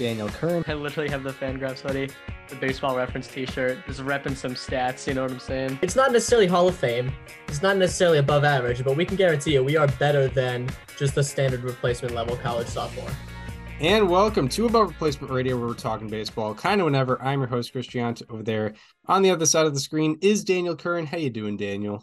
Daniel Curran. I literally have the Fangraphs hoodie, the baseball reference t-shirt, just repping some stats, you know what I'm saying? It's not necessarily Hall of Fame. It's not necessarily above average, but we can guarantee you we are better than just the standard replacement level college sophomore. And welcome to Above Replacement Radio, where we're talking baseball kind of whenever. I'm your host, Chris Gianta. Over there on the other side of the screen is Daniel Curran. How you doing, Daniel?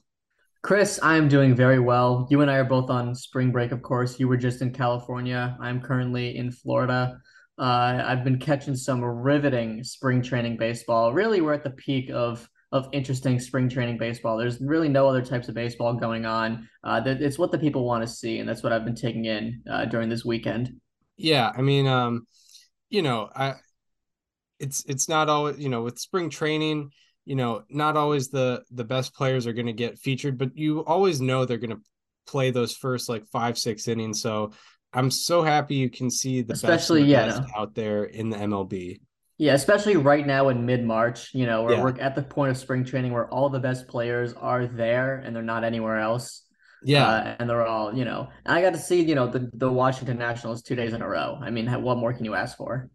Chris, I'm doing very well. You and I are both on spring break, of course. You were just in California. I'm currently in Florida. Uh, I've been catching some riveting spring training baseball. Really, we're at the peak of of interesting spring training baseball. There's really no other types of baseball going on. Uh, it's what the people want to see, and that's what I've been taking in uh, during this weekend. Yeah, I mean, um, you know, I it's it's not always you know with spring training, you know, not always the the best players are going to get featured, but you always know they're going to play those first like five six innings. So I'm so happy you can see the especially best, yeah best out there in the MLB. Yeah, especially right now in mid March, you know, where yeah. we're at the point of spring training where all the best players are there and they're not anywhere else. Yeah, uh, and they're all you know. I got to see you know the the Washington Nationals two days in a row. I mean, what more can you ask for?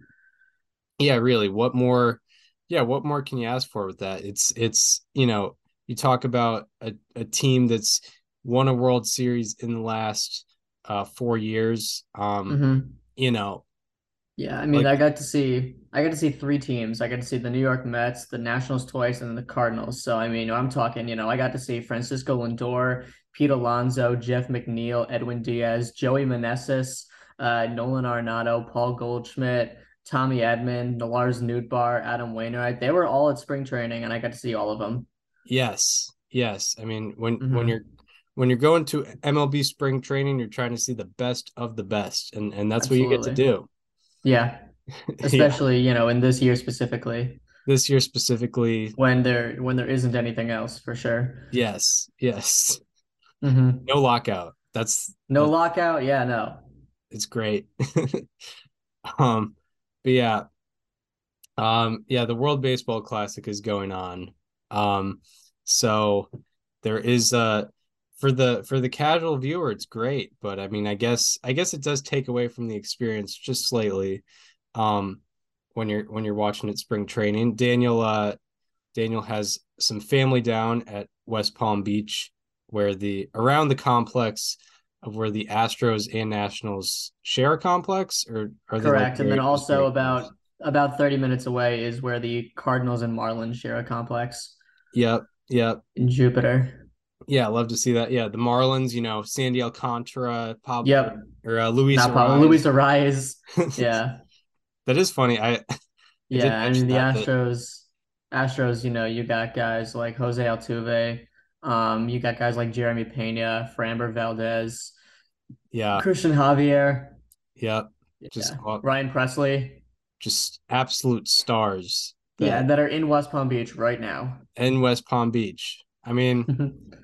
Yeah, really. What more? Yeah, what more can you ask for with that? It's it's you know you talk about a, a team that's won a World Series in the last uh, four years. Um, mm-hmm. You know. Yeah, I mean, like, I got to see I got to see three teams. I got to see the New York Mets, the Nationals twice, and the Cardinals. So I mean, I'm talking. You know, I got to see Francisco Lindor, Pete Alonso, Jeff McNeil, Edwin Diaz, Joey Meneses, uh, Nolan Arenado, Paul Goldschmidt, Tommy Edman, Lars Nootbaar, Adam Wainwright. They were all at spring training, and I got to see all of them. Yes, yes. I mean, when mm-hmm. when you're when you're going to MLB spring training, you're trying to see the best of the best, and and that's Absolutely. what you get to do. Yeah, especially yeah. you know in this year specifically. This year specifically, when there when there isn't anything else for sure. Yes, yes. Mm-hmm. No lockout. That's no that's, lockout. Yeah, no. It's great. um, but yeah, um, yeah, the World Baseball Classic is going on. Um, so there is uh for the for the casual viewer it's great but i mean i guess i guess it does take away from the experience just slightly um when you're when you're watching it spring training. Daniel uh daniel has some family down at west palm beach where the around the complex of where the astros and nationals share a complex or are correct like and then also about about 30 minutes away is where the cardinals and marlins share a complex. Yep yep. In jupiter yeah, love to see that. Yeah, the Marlins, you know, Sandy Alcantara, Pablo, yep, or uh, Luis Not Pablo, Luis Arraez. Yeah, that is funny. I, I yeah, I mean the Astros, that... Astros. You know, you got guys like Jose Altuve. Um, you got guys like Jeremy Pena, Framber Valdez. Yeah, Christian Javier. Yep. Just yeah. Ryan Pressly. Just absolute stars. That... yeah, that are in West Palm Beach right now. In West Palm Beach. I mean,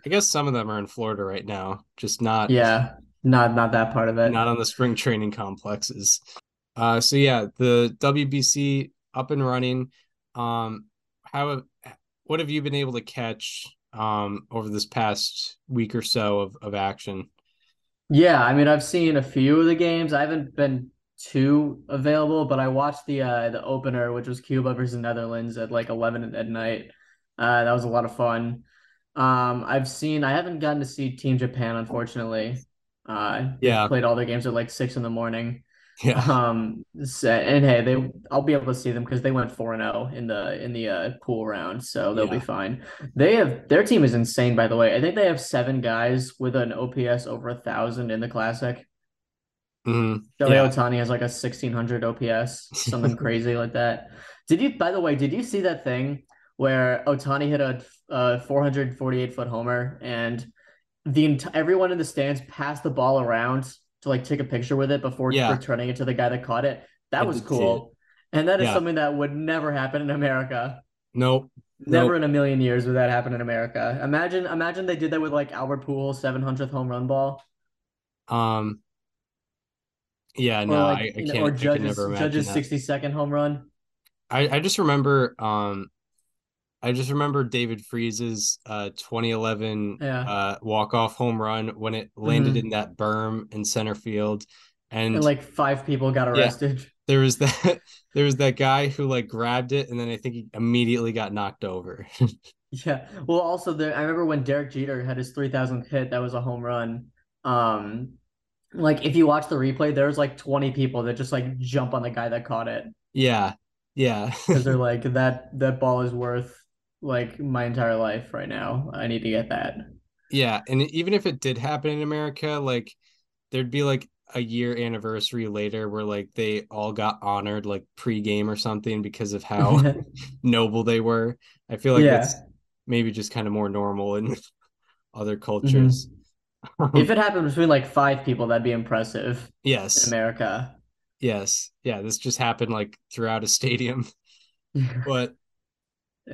I guess some of them are in Florida right now, just not. Yeah, not not that part of it. Not on the spring training complexes. Uh, so yeah, the WBC up and running. Um, how what have you been able to catch um over this past week or so of of action? Yeah, I mean, I've seen a few of the games. I haven't been too available, but I watched the uh the opener, which was Cuba versus Netherlands at like eleven at night. Uh, that was a lot of fun. Um, I've seen. I haven't gotten to see Team Japan, unfortunately. Uh, yeah, played all their games at like six in the morning. Yeah. Um. So, and hey, they I'll be able to see them because they went four and zero oh in the in the uh, pool round, so they'll yeah. be fine. They have their team is insane, by the way. I think they have seven guys with an OPS over a thousand in the classic. Mm-hmm. Shohei yeah. Ohtani has like a sixteen hundred OPS, something crazy like that. Did you? By the way, did you see that thing where Ohtani hit a uh, 448 foot homer, and the ent- everyone in the stands passed the ball around to like take a picture with it before yeah. returning it to the guy that caught it. That I was cool, and that is yeah. something that would never happen in America. Nope. Never nope. in a million years would that happen in America. Imagine, imagine they did that with like Albert Pujols' 700th home run ball. Um, Yeah, or no, like I, I can't. or I can Judge's never imagine Judge's 60 second home run. I, I just remember um I just remember David Freese's uh 2011 Yeah. uh walk-off home run when it landed Mhm. in that berm in center field. And And like five people got Yeah. arrested. there was that there was that guy who like grabbed it and then I think he immediately got knocked over. Yeah. Well, also there, I remember when Derek Jeter had his 3000th hit, that was a home run. Um, like if you watch the replay, there's like 20 people that just like jump on the guy that caught it Yeah. Yeah. because they're like that that ball is worth like my entire life right now. I need to get that. Yeah, and even if it did happen in America, like there'd be like a year anniversary later where like they all got honored like pre-game or something because of how noble they were. I feel like Yeah. that's maybe just kind of more normal in other mm-hmm. cultures. If it happened between like five people, that'd be impressive in yes, America. yes, yeah. This just happened like throughout a stadium, but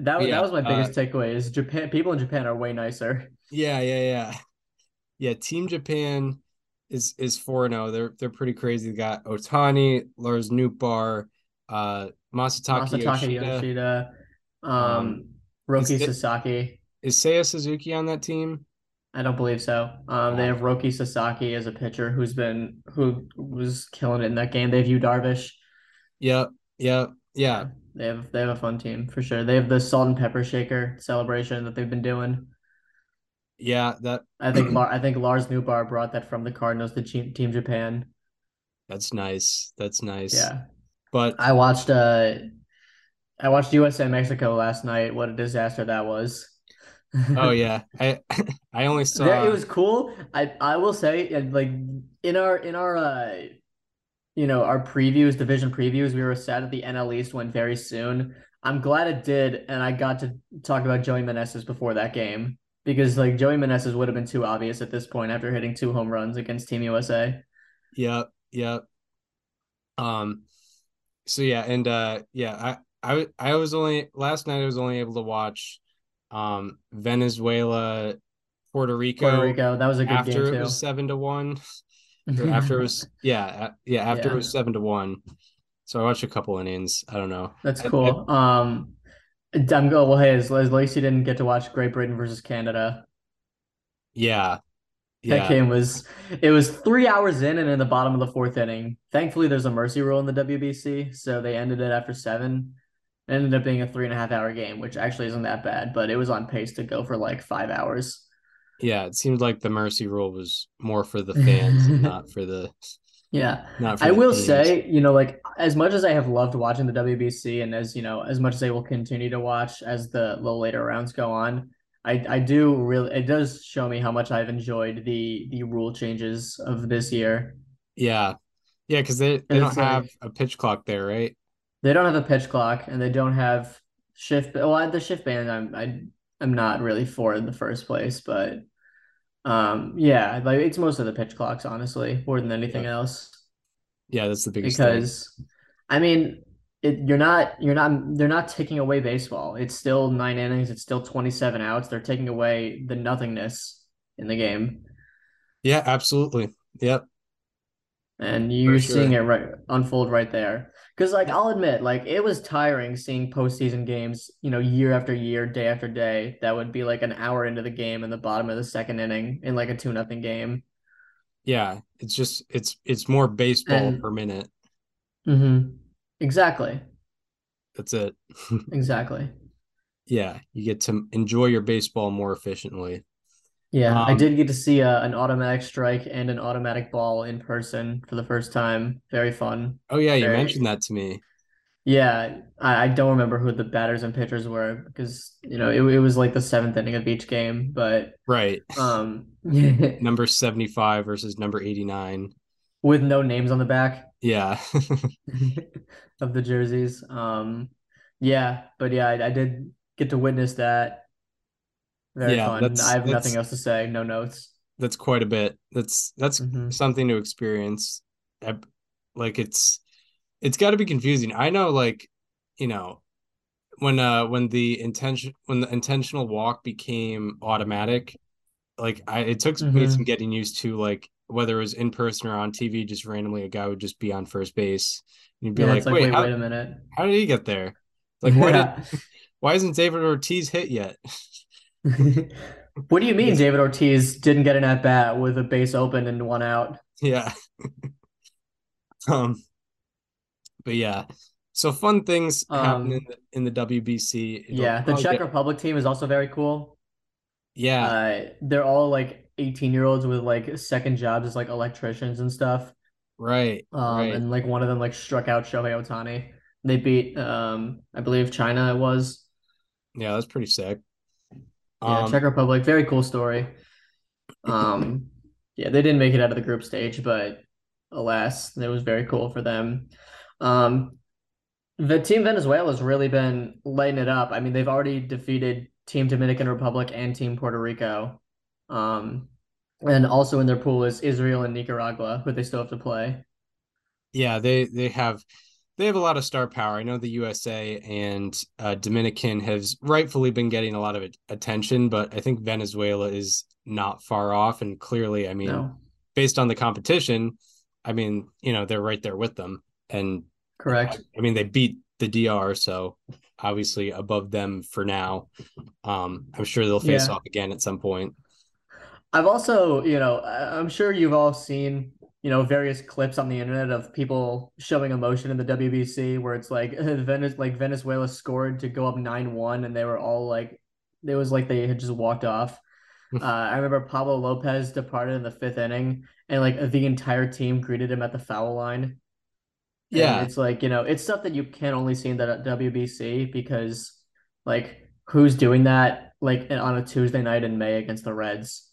That was Yeah, that was my uh, biggest takeaway is Japan people in Japan are way nicer. yeah, yeah, yeah, yeah. Team Japan is is four zero. They're they're pretty crazy. They got Ohtani, Lars Nootbaar, uh, Masataka Yoshida. Yoshida, um, Um, Roki is Sasaki. Is Seiya Suzuki on that team? I don't believe so. Um, they have Roki Sasaki as a pitcher who's been who was killing it in that game. They have Yu Darvish. Yep, yep, yeah, They have they have a fun team for sure. They have the salt and pepper shaker celebration that they've been doing. yeah. That I think Lar- I think Lars Nootbaar brought that from the Cardinals to Team Japan. that's nice. That's nice. Yeah. But I watched uh I watched USA Mexico last night. What a disaster that was. oh yeah, I I only saw. There- it was cool. I I will say like in our in our uh you know our previews division previews we were sad that the NL East went very soon. I'm glad it did, and I got to talk about Joey Meneses before that game because like Joey Meneses would have been too obvious at this point after hitting two home runs against Team USA. Yep, yep. Um, so yeah, and uh, yeah, I I I was only last night. I was only able to watch, um, Venezuela, Puerto Rico. Puerto Rico, that was a good after game it too. was seven to one, after it was yeah, yeah, after Yeah. it was seven to one. So I watched a couple innings. I don't know. That's I- cool. Um, I'm. Well, hey, as, as Lacey didn't get to watch Great Britain versus Canada. Yeah, That yeah, game was it was three hours in and in the bottom of the fourth inning. Thankfully, there's a mercy rule in the WBC, so they ended it after seven. It ended up being a three and a half hour game, which actually isn't that bad, but it was on pace to go for like five hours. Yeah. It seemed like the mercy rule was more for the fans, and not for the Yeah. not for I will teams. say, you know, like as much as I have loved watching the WBC and as, you know, as much as I will continue to watch as the little later rounds go on, I I do really it does show me how much I've enjoyed the the rule changes of this year. Yeah. Yeah, because they, they don't like- have a pitch clock there, right? They don't have a pitch clock and they don't have shift. Well, the shift band, I'm I I'm not really for in the first place, but um, yeah, like it's most of the pitch clocks, honestly, more than anything else. Yeah, that's the biggest thing. Because, I mean, it you're not you're not they're not taking away baseball. It's still nine innings. It's still 27 outs. They're taking away the nothingness in the game, Yeah, absolutely. Yep. and you're sure. seeing it right unfold right there. Because, like, I'll admit, like, it was tiring seeing postseason games, you know, year after year, day after day. That would be like an hour into the game in the bottom of the second inning in like a two nothing game. Yeah. It's just it's it's more baseball And- per minute. Mm-hmm. Exactly. That's it. Exactly. yeah, you get to enjoy your baseball more efficiently. Yeah, I Um, did get to see a, an automatic strike and an automatic ball in person for the first time. Very fun. Oh yeah, you Very- mentioned that to me. Yeah, I, I don't remember who the batters and pitchers were because you know it, it was like the seventh inning of each game, but Right. um, Number 75 versus number 89. with no names on the back Yeah. of the jerseys. Um, yeah, but yeah, I, I did get to witness that. Very Yeah, fun. I have nothing else to say. No notes. that's quite a bit. That's that's Mhm. something to experience. Like it's it's got to be confusing. I know like, you know, when uh when the intention when the intentional walk became automatic, like I it took me Mhm. some getting used to like whether it was in person or on TV, just randomly a guy would just be on first base. And you'd be Yeah, like, like, wait, wait, how, wait a minute. how did he get there? Like, why Yeah. did why isn't David Ortiz hit yet? What do you mean. David Ortiz didn't get an at bat with a base open and one out? Yeah. um, but yeah. So fun things happen Um, in the in the WBC. It'll Yeah, the Czech get- Republic team is also very cool. yeah, Uh, they're all like 18 year olds with like second jobs as like electricians and stuff. right, Um, right. and like one of them like struck out Shohei Ohtani. They beat um, I believe China it was. Yeah, that's pretty sick. Yeah, Um, Czech Republic, very cool story. Um, yeah, they didn't make it out of the group stage, but alas, it was very cool for them. Um, the team Venezuela has really been lighting it up. I mean, they've already defeated Team Dominican Republic and Team Puerto Rico. Um, and also in their pool is Israel and Nicaragua, who they still have to play. yeah, they they have they have a lot of star power. I know the USA and uh, Dominican has rightfully been getting a lot of attention, but I think Venezuela is not far off. And clearly, I mean, No, based on the competition, I mean, you know, they're right there with them. And correct. I mean, they beat the DR, so obviously above them for now. Um, I'm sure they'll face Yeah. off again at some point. I've also, you know, I'm sure you've all seen, you know, various clips on the internet of people showing emotion in the WBC where it's like Venice, like Venezuela scored to go up 9-1 and they were all like, it was like they had just walked off. Uh, I remember Pablo Lopez departed in the fifth inning and like the entire team greeted him at the foul line. And Yeah. it's like, you know, it's stuff that you can only see in the WBC because like who's doing that like on a Tuesday night in May against the Reds?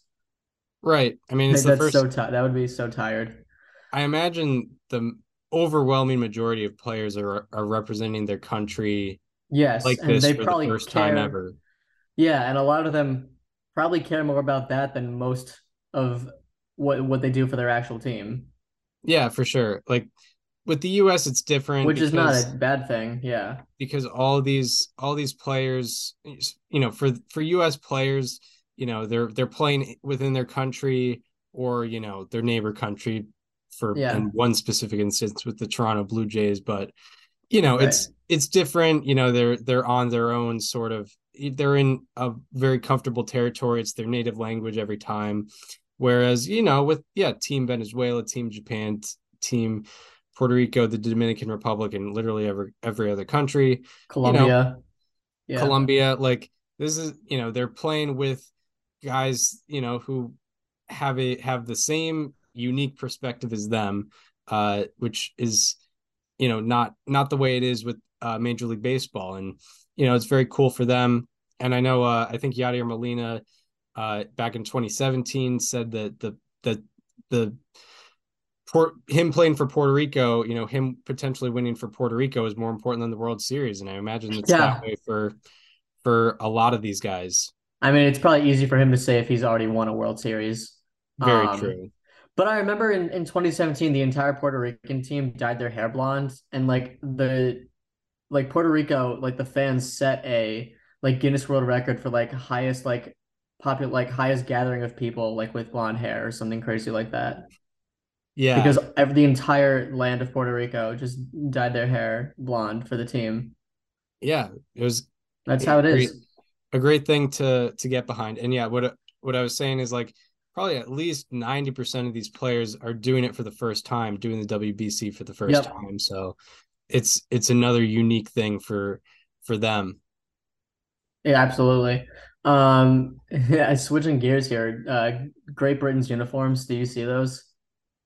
Right. I mean, it's the first. so ti that would be so tired. I imagine the overwhelming majority of players are are representing their country Yes, like and this they for the probably first time ever. Yeah, and a lot of them probably care more about that than most of what what they do for their actual team, Yeah, for sure. Like with the US, it's different which is not a bad thing. Yeah. because all these all these players, you know, for for US players, you know, they're they're playing within their country or you know their neighbor country for Yeah. in one specific instance with the Toronto Blue Jays, but you know Right. it's it's different. You know, they're they're on their own sort of. They're in a very comfortable territory. It's their native language every time. Whereas, you know, with yeah, Team Venezuela, Team Japan, Team Puerto Rico, the Dominican Republic, and literally every every other country, Colombia. Yeah. Colombia, like this is, you know, they're playing with guys, you know, who have a have the same unique perspective as them, uh, which is, you know, not not the way it is with uh, Major League Baseball, and you know, it's very cool for them. And I know, uh, I think Yadier Molina, uh, back in 2017, said that the the the Port, him playing for Puerto Rico, you know, him potentially winning for Puerto Rico is more important than the World Series, and I imagine it's Yeah. that way for for a lot of these guys. I mean, it's probably easy for him to say if he's already won a World Series. Very Um, true. But I remember in, in 2017, the entire Puerto Rican team dyed their hair blonde, and like the like Puerto Rico, like the fans set a like Guinness World Record for like highest like popular like highest gathering of people like with blonde hair or something crazy like that. Yeah, Because every the entire land of Puerto Rico just dyed their hair blonde for the team. yeah, it was That's how it is. A great thing to to get behind. And yeah, what what I was saying is like probably at least 90% of these players are doing it for the first time, doing the WBC for the first Yep. time. So it's it's another unique thing for for them. Yeah, absolutely. Um, yeah, switching gears here. Uh, Great Britain's uniforms. Do you see those?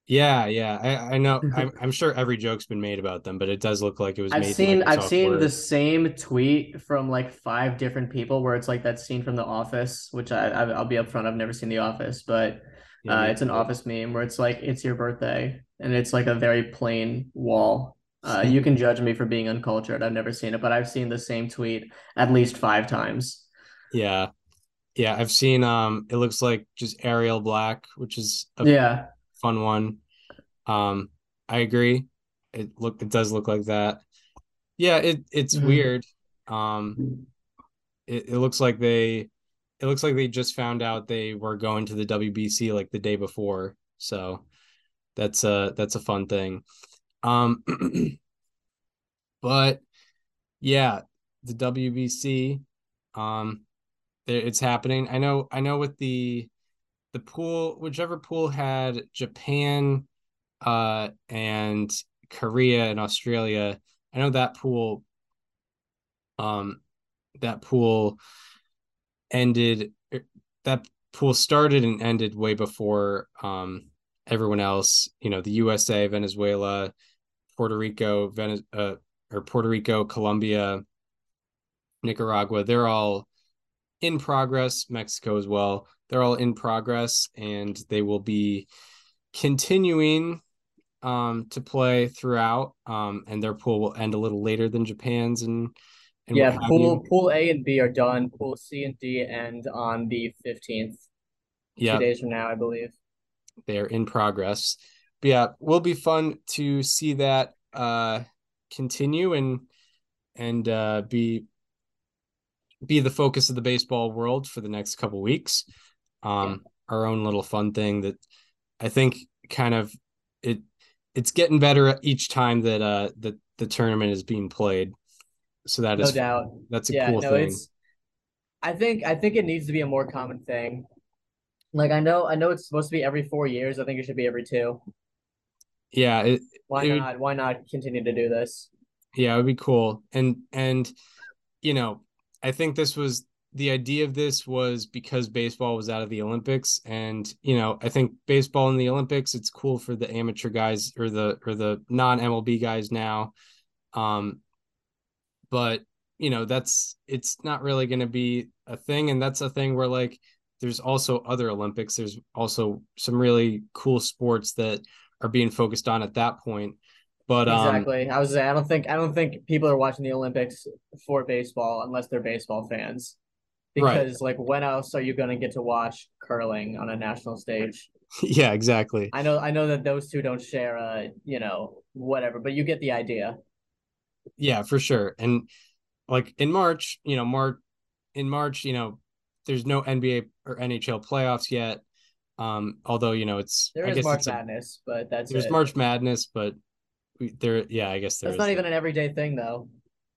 Yeah, yeah. I, I know I'm I'm sure every joke's been made about them, but it does look like it was I've seen I've seen Word. the same tweet from like five different people where it's like that scene from The Office, which I, I I'll be upfront, I've never seen The Office, but Yeah, uh, it's an. Office meme where it's like it's your birthday and it's like a very plain wall. Uh, you can judge me for being uncultured. I've never seen it, but I've seen the same tweet at least five times. Yeah. Yeah, I've seen um it looks like just Arial Black, which is a Yeah, fun one. Um, I agree. It look it does look like that. Yeah, it it's Mhm. weird. Um, it, it looks like they it looks like they just found out they were going to the WBC like the day before. So that's a that's a fun thing. Um, but yeah, the WBC, um, it's happening. I know. I know with the the pool, whichever pool had Japan, uh, and Korea and Australia. I know that pool. Um, that pool ended. Er, that pool started and ended way before um everyone else. You know, the USA, Venezuela, Puerto Rico, Vene- uh, or Puerto Rico, Colombia, Nicaragua. They're all in progress. Mexico as well. They're all in progress, and they will be continuing um, to play throughout. Um, and their pool will end a little later than Japan's and. and yeah, pool pool A and B are done. Pool C and D end on the fifteenth. Yeah, two days from now, I believe. They're in progress. But yeah, will be fun to see that uh, continue and and uh, be be the focus of the baseball world for the next couple weeks. Um, yeah. Our own little fun thing that I think kind of it it's getting better each time that uh that the tournament is being played. So that no is doubt that's a yeah, cool no, thing. It's, I think I think it needs to be a more common thing. Like I know I know it's supposed to be every four years. I think it should be every two. Yeah. It, why it not? Why not continue to do this? Yeah, it would be cool. And and you know, I think this was the idea of this was because baseball was out of the Olympics and you know I think baseball in the Olympics it's cool for the amateur guys or the or the non MLB guys now. Um but you know that's it's not really going to be a thing. And that's a thing where like there's also other Olympics. There's also some really cool sports that are being focused on at that point but um, exactly, I was. saying, I don't think. I don't think people are watching the Olympics for baseball unless they're baseball fans because right. like when else are you going to get to watch curling on a national stage yeah exactly i know i know that those two don't share a you know whatever but you get the idea yeah for sure and like in march you know march in march you know there's no nba or nhl playoffs yet um although you know it's i there is march madness a, but that's there's it. march madness but there yeah i guess that's not even an everyday thing though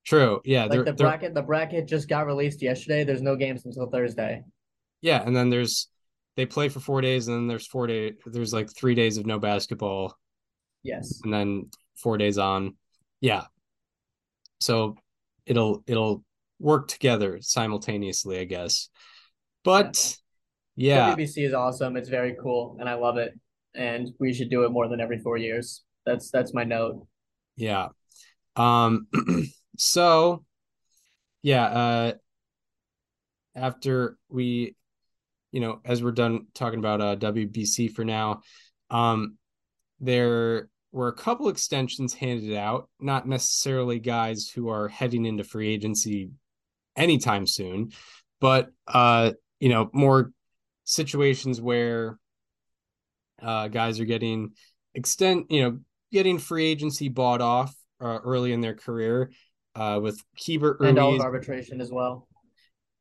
True. Yeah. Like the bracket, the bracket just got released yesterday. There's no games until Thursday. Yeah, and then there's they play for four days, and then there's four day. There's like three days of no basketball. Yes. And then four days on. Yeah. So it'll it'll work together simultaneously, I guess. But yeah. yeah. WBC is awesome. It's very cool, and I love it. And we should do it more than every four years. That's that's my note. Yeah. Um so yeah uh after we you know as we're done talking about uh wbc for now um there were a couple extensions handed out not necessarily guys who are heading into free agency anytime soon but uh you know more situations where uh guys are getting extend you know getting free agency bought off uh, early in their career uh, with Ruiz. And all of arbitration as well.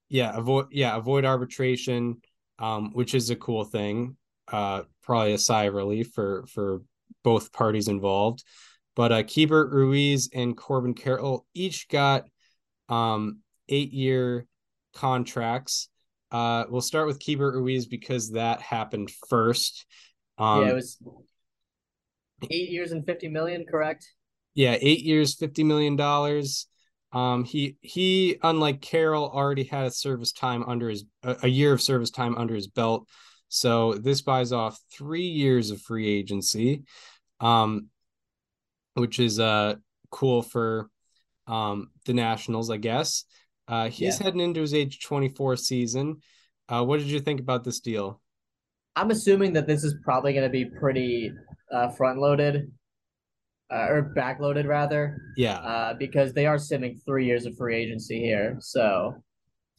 Yeah, avoid yeah, avoid arbitration, um, which is a cool thing. Uh, probably a sigh of relief for for both parties involved. But uh, Keibert Ruiz and Corbin Carroll each got um, eight year contracts. Uh, we'll start with Keibert Ruiz because that happened first. Um, yeah, it was eight years and fifty million, correct? yeah, eight years, fifty million dollars. Um, he he, unlike Carroll, already had a service time under his a, a year of service time under his belt. So this buys off three years of free agency, um, which is uh cool for um the Nationals, I guess. Uh, he's yeah. heading into his age 24 season. Uh, what did you think about this deal? I'm assuming that this is probably going to be pretty uh, front loaded uh, or back loaded rather. Yeah. Uh, because they are simming three years of free agency here, so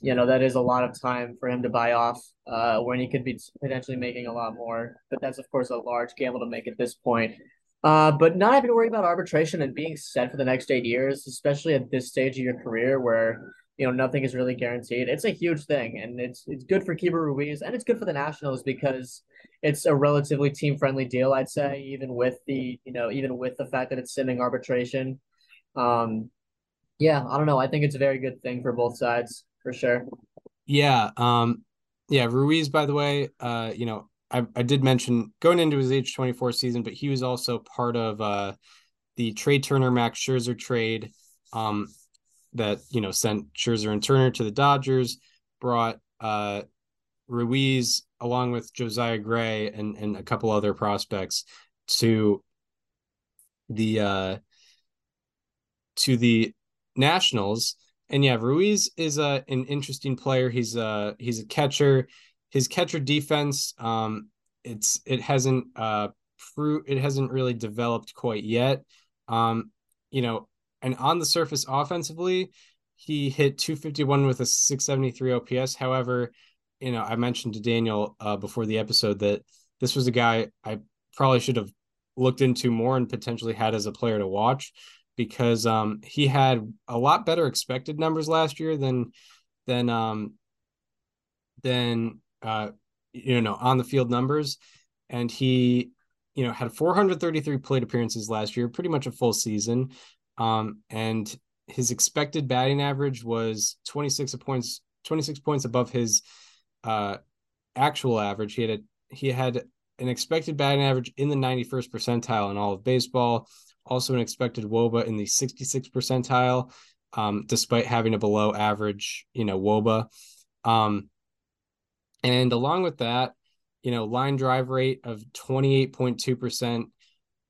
you know that is a lot of time for him to buy off uh, when he could be potentially making a lot more. But that's of course a large gamble to make at this point. Uh, but not having to worry about arbitration and being set for the next eight years, especially at this stage of your career where you know, nothing is really guaranteed. It's a huge thing, and it's it's good for Keibert Ruiz, and it's good for the Nationals because it's a relatively team friendly deal, I'd say, even with the you know even with the fact that it's sending arbitration. Um, yeah, I don't know. I think it's a very good thing for both sides for sure. Yeah. Um. Yeah. Ruiz, by the way, uh, you know, I I did mention going into his age twenty four season, but he was also part of uh the Trea Turner Max Scherzer trade. Um, that you know sent Scherzer and Turner to the Dodgers, brought uh Ruiz along with Josiah Gray and and a couple other prospects to the uh to the Nationals. And yeah, Ruiz is a an interesting player. He's a he's a catcher. His catcher defense, um, it's it hasn't uh fruit it hasn't really developed quite yet. Um, you know, and on the surface offensively, he hit 251 with a 673 OPS. However, you know, I mentioned to Daniel uh, before the episode that this was a guy I probably should have looked into more and potentially had as a player to watch because um, he had a lot better expected numbers last year than than um, than uh, you know on the field numbers, and he you know had 433 plate appearances last year, pretty much a full season, um, and his expected batting average was 26 points 26 points above his uh, actual average. He had a he had an expected batting average in the 91st percentile in all of baseball also an expected woba in the 66th percentile um, despite having a below average you know woba um, and along with that you know line drive rate of 28.2%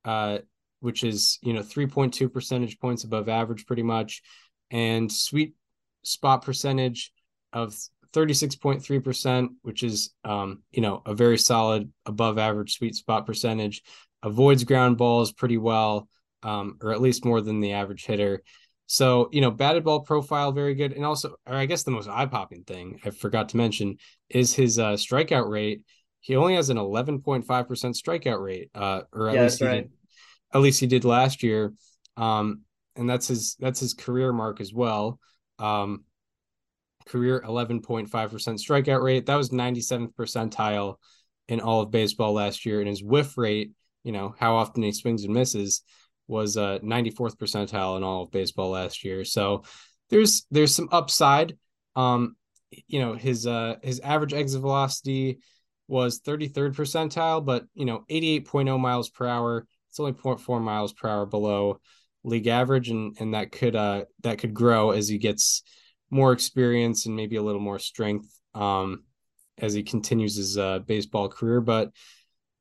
uh, which is you know 3.2 percentage points above average pretty much and sweet spot percentage of 36.3%, which is um, you know, a very solid above average sweet spot percentage. Avoids ground balls pretty well um, or at least more than the average hitter. So, you know, batted ball profile very good. And also, or I guess the most eye popping thing I forgot to mention is his uh, strikeout rate. He only has an 11.5% strikeout rate, uh, or at yeah, least he right. did, at least he did last year. Um, and that's his that's his career mark as well. Um, career 11.5% strikeout rate. That was 97th percentile in all of baseball last year. And his whiff rate, you know, how often he swings and misses, was uh 94th percentile in all of baseball last year. So there's there's some upside. Um, you know, his uh his average exit velocity was 33rd percentile, but you know, 88.0 miles per hour. It's only 0.4 miles per hour below league average, and and that could uh that could grow as he gets more experience and maybe a little more strength um as he continues his uh baseball career. But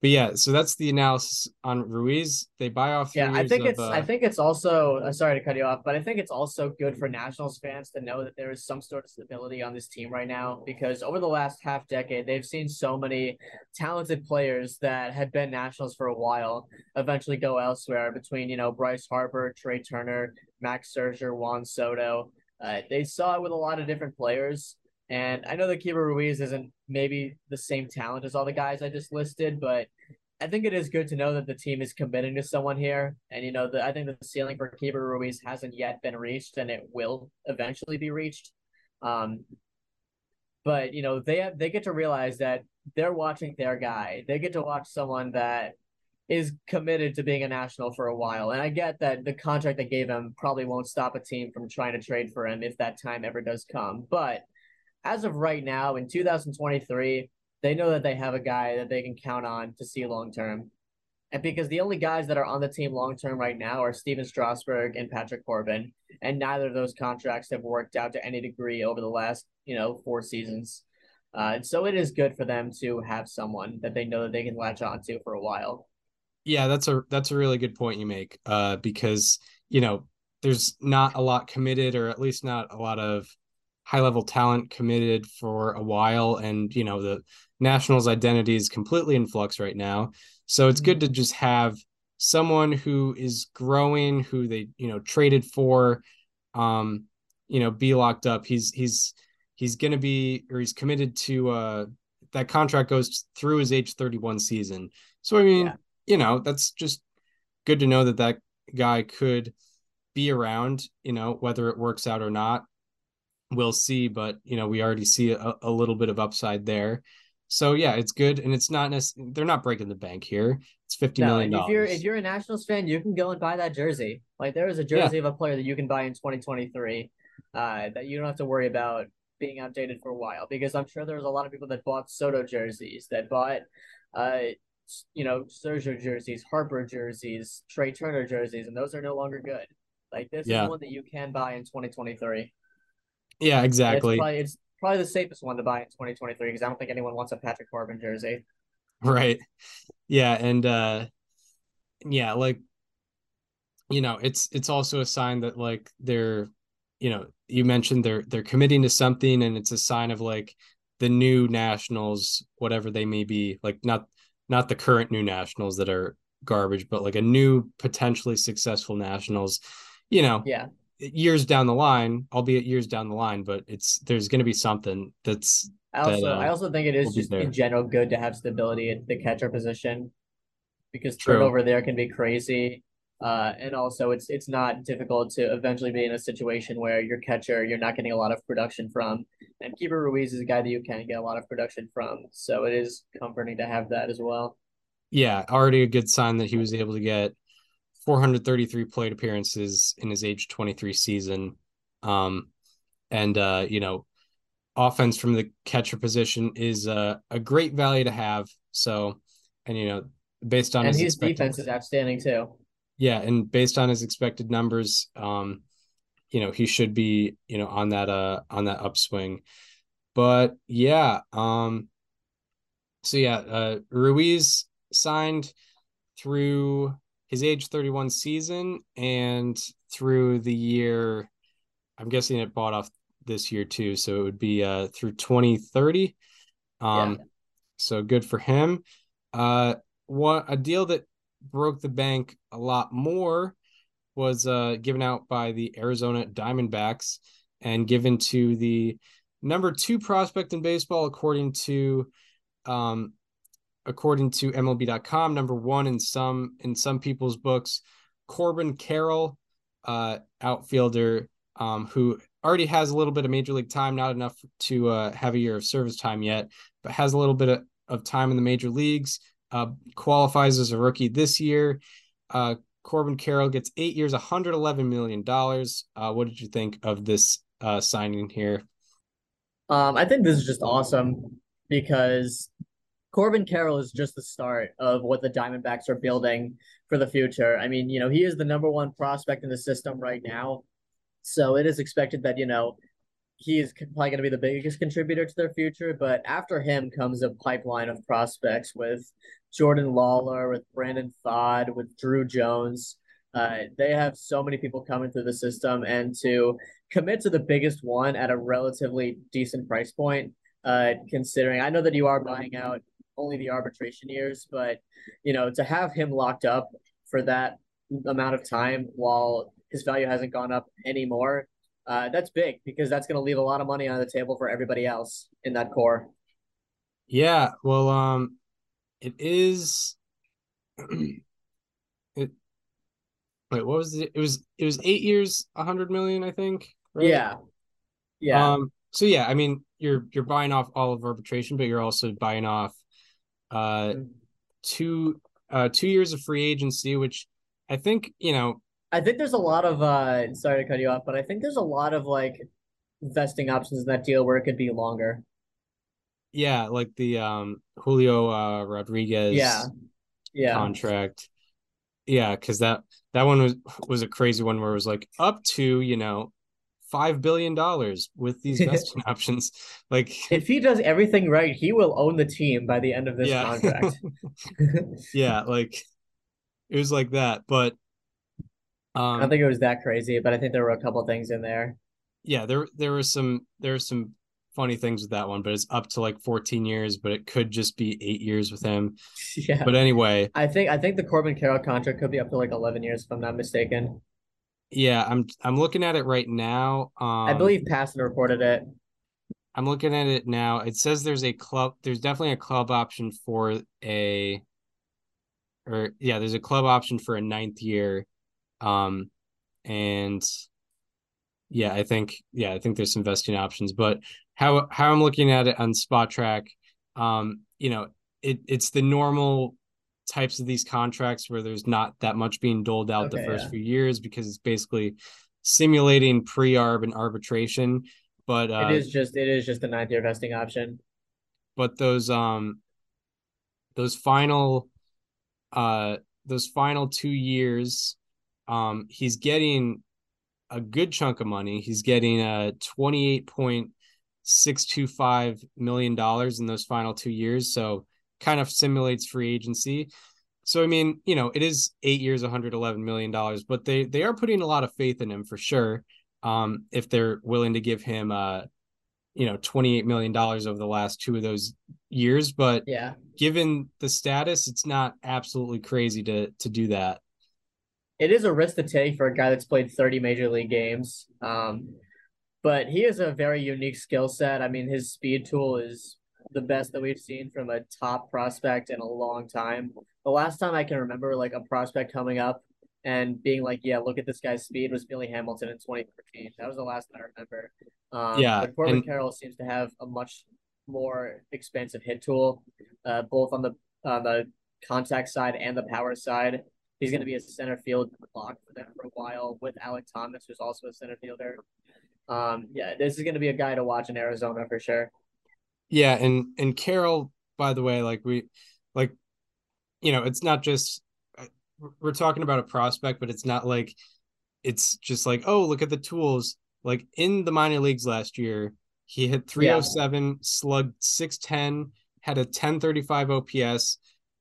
but yeah, so that's the analysis on Ruiz. They buy off. Yeah, I think of, it's. Uh, I think it's also. Uh, sorry to cut you off, but I think it's also good for Nationals fans to know that there is some sort of stability on this team right now because over the last half decade, they've seen so many talented players that had been Nationals for a while eventually go elsewhere. Between you know Bryce Harper, Trea Turner, Max Scherzer, Juan Soto, uh, they saw it with a lot of different players. And I know that Keibert Ruiz isn't maybe the same talent as all the guys I just listed, but I think it is good to know that the team is committing to someone here. And, you know, the, I think the ceiling for Keibert Ruiz hasn't yet been reached and it will eventually be reached. Um, but, you know, they have, they get to realize that they're watching their guy. They get to watch someone that is committed to being a national for a while. And I get that the contract they gave him probably won't stop a team from trying to trade for him if that time ever does come. But as of right now in 2023, they know that they have a guy that they can count on to see long term. And because the only guys that are on the team long term right now are Stephen Strasburg and Patrick Corbin, and neither of those contracts have worked out to any degree over the last, you know, four seasons. Uh, so it is good for them to have someone that they know that they can latch on to for a while. Yeah, that's a that's a really good point you make. Uh, because you know there's not a lot committed, or at least not a lot of high level talent committed for a while and you know the nationals identity is completely in flux right now so it's good mm-hmm. to just have someone who is growing who they you know traded for um you know be locked up he's he's he's going to be or he's committed to uh that contract goes through his age 31 season so i mean yeah. you know that's just good to know that that guy could be around you know whether it works out or not we'll see. But you know, we already see a, a little bit of upside there. So yeah, it's good, and it's not necessarily they're not breaking the bank here. It's fifty No, million and if you're if you're a Nationals fan, you can go and buy that jersey. Like there is a jersey of a player that you can buy in 2023, uh, that you don't have to worry about being outdated for a while. Because I'm sure there's a lot of people that bought Soto jerseys, that bought, uh, you know, Scherzer jerseys, Harper jerseys, Trea Turner jerseys, and those are no longer good. Like this Yeah. is one that you can buy in 2023. Yeah, exactly. It's probably it's probably the safest one to buy in 2023 because I don't think anyone wants a Patrick Corbin jersey. Right. Yeah, and uh yeah, like you know, it's it's also a sign that like they're you know, you mentioned they're they're committing to something and it's a sign of like the new nationals, whatever they may be, like not not the current new nationals that are garbage, but like a new potentially successful nationals, you know, Yeah. Years down the line, albeit years down the line, but it's there's gonna be something that's I also that, uh, I also think it is just in general good to have stability at the catcher position because True. turnover there can be crazy. Uh, and also it's it's not difficult to eventually be in a situation where your catcher you're not getting a lot of production from. And Keibert Ruiz is a guy that you can get a lot of production from. So it is comforting to have that as well. yeah, already a good sign that he was able to get 433 plate appearances in his age 23 season. Um, and uh, you know, offense from the catcher position is uh, a great value to have. So, and you know, based on And his his defense is outstanding too. yeah, and based on his expected numbers, um, you know, he should be, you know, on that uh on that upswing. But yeah, um, so yeah, uh, Ruiz signed through his age 31 season and through the year, I'm guessing it bought off this year too. So it would be uh through 2030. Um, Yeah. so good for him. Uh, one a deal that broke the bank a lot more was uh given out by the Arizona Diamondbacks and given to the number two prospect in baseball according to um according to MLB.com, number one in some in some people's books, Corbin Carroll, uh, outfielder, um, who already has a little bit of major league time, not enough to uh, have a year of service time yet, but has a little bit of, of time in the major leagues. Uh, qualifies as a rookie this year. Uh, Corbin Carroll gets eight years, 111 million dollars. Uh, what did you think of this uh, signing here? Um, I think this is just awesome because Corbin Carroll is just the start of what the Diamondbacks are building for the future. I mean, you know, he is the number one prospect in the system right now. So it is expected that, you know, he is probably going to be the biggest contributor to their future. But after him comes a pipeline of prospects with Jordan Lawlar, with Brandon Pfaadt, with Drew Jones. Uh, they have so many people coming through the system, and to commit to the biggest one at a relatively decent price point, uh, considering I know that you are buying out only the arbitration years, but you know, to have him locked up for that amount of time while his value hasn't gone up anymore, uh, that's big because that's going to leave a lot of money on the table for everybody else in that core. Yeah, well, um, it is. it wait, what was it? It was it was eight years, a hundred million, I think. right? Yeah. Yeah. Um. So yeah, I mean, you're you're buying off all of arbitration, but you're also buying off, uh, two uh two years of free agency, which I think you know. I think there's a lot of uh sorry to cut you off, but I think there's a lot of like vesting options in that deal where it could be longer. Yeah, like the um Julio uh Rodriguez Yeah. Yeah. contract. Yeah, because that that one was was a crazy one where it was like up to you know five billion dollars with these vesting options. Like If he does everything right, he will own the team by the end of this yeah, contract. yeah, like it was like that. But I don't um, think it was that crazy, but I think there were a couple things in there. yeah, there there was some there were some funny things with that one, but it's up to like fourteen years, but it could just be eight years with him. Yeah. But anyway, I think I think the Corbin Carroll contract could be up to like 11 years if I'm not mistaken. Yeah, I'm I'm looking at it right now. Um, I believe Passan reported it. I'm looking at it now. It says there's a club. There's definitely a club option for a, or yeah, there's a club option for a ninth year, um, and yeah, I think yeah, I think there's some vesting options, but how how I'm looking at it on Spotrac, um, you know, it it's the normal types of these contracts where there's not that much being doled out okay, the first yeah. few years because it's basically simulating pre-arb and arbitration. But uh, it is just it is just a ninth year vesting option. But those um those final uh those final two years, um, he's getting a good chunk of money. He's getting a twenty eight point six two five million dollars in those final two years. So kind of simulates free agency. So I mean, you know, it is eight years, 111 million dollars, but they they are putting a lot of faith in him for sure. Um, if they're willing to give him uh you know 28 million dollars over the last two of those years but yeah given the status it's not absolutely crazy to to do that it is a risk to take for a guy that's played 30 major league games um but he has a very unique skill set i mean his speed tool is the best that we've seen from a top prospect in a long time. The last time I can remember like a prospect coming up and being like, "Yeah, look at this guy's speed," was Billy Hamilton in 2013. That was the last that I remember. Um, yeah, but Corbin and... Carroll seems to have a much more expensive hit tool, uh, both on the on the contact side and the power side. He's going to be a center field block for them for a while with Alek Thomas, who's also a center fielder. Um, yeah, this is going to be a guy to watch in Arizona for sure. Yeah, and and Carroll, by the way, like we, like, you know, it's not just uh, we're talking about a prospect, but it's not like it's just like oh look at the tools. Like in the minor leagues last year, he hit 307, yeah. slugged 610, had a 1035 OPS,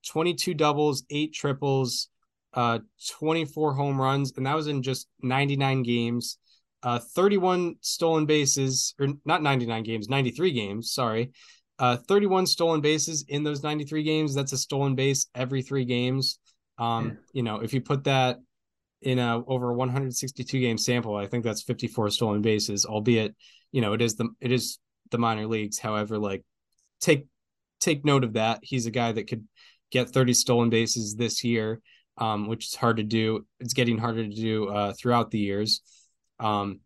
22 doubles, eight triples, uh 24 home runs, and that was in just 99 games uh, 31 stolen bases, or not 99 games, 93 games, sorry. Uh, 31 stolen bases in those 93 games. That's a stolen base every three games. Um, you know, if you put that in a over 162 game sample, I think that's 54 stolen bases, albeit, you know, it is the it is the minor leagues. However, like take take note of that. He's a guy that could get 30 stolen bases this year, um, which is hard to do. It's getting harder to do uh, throughout the years. Um,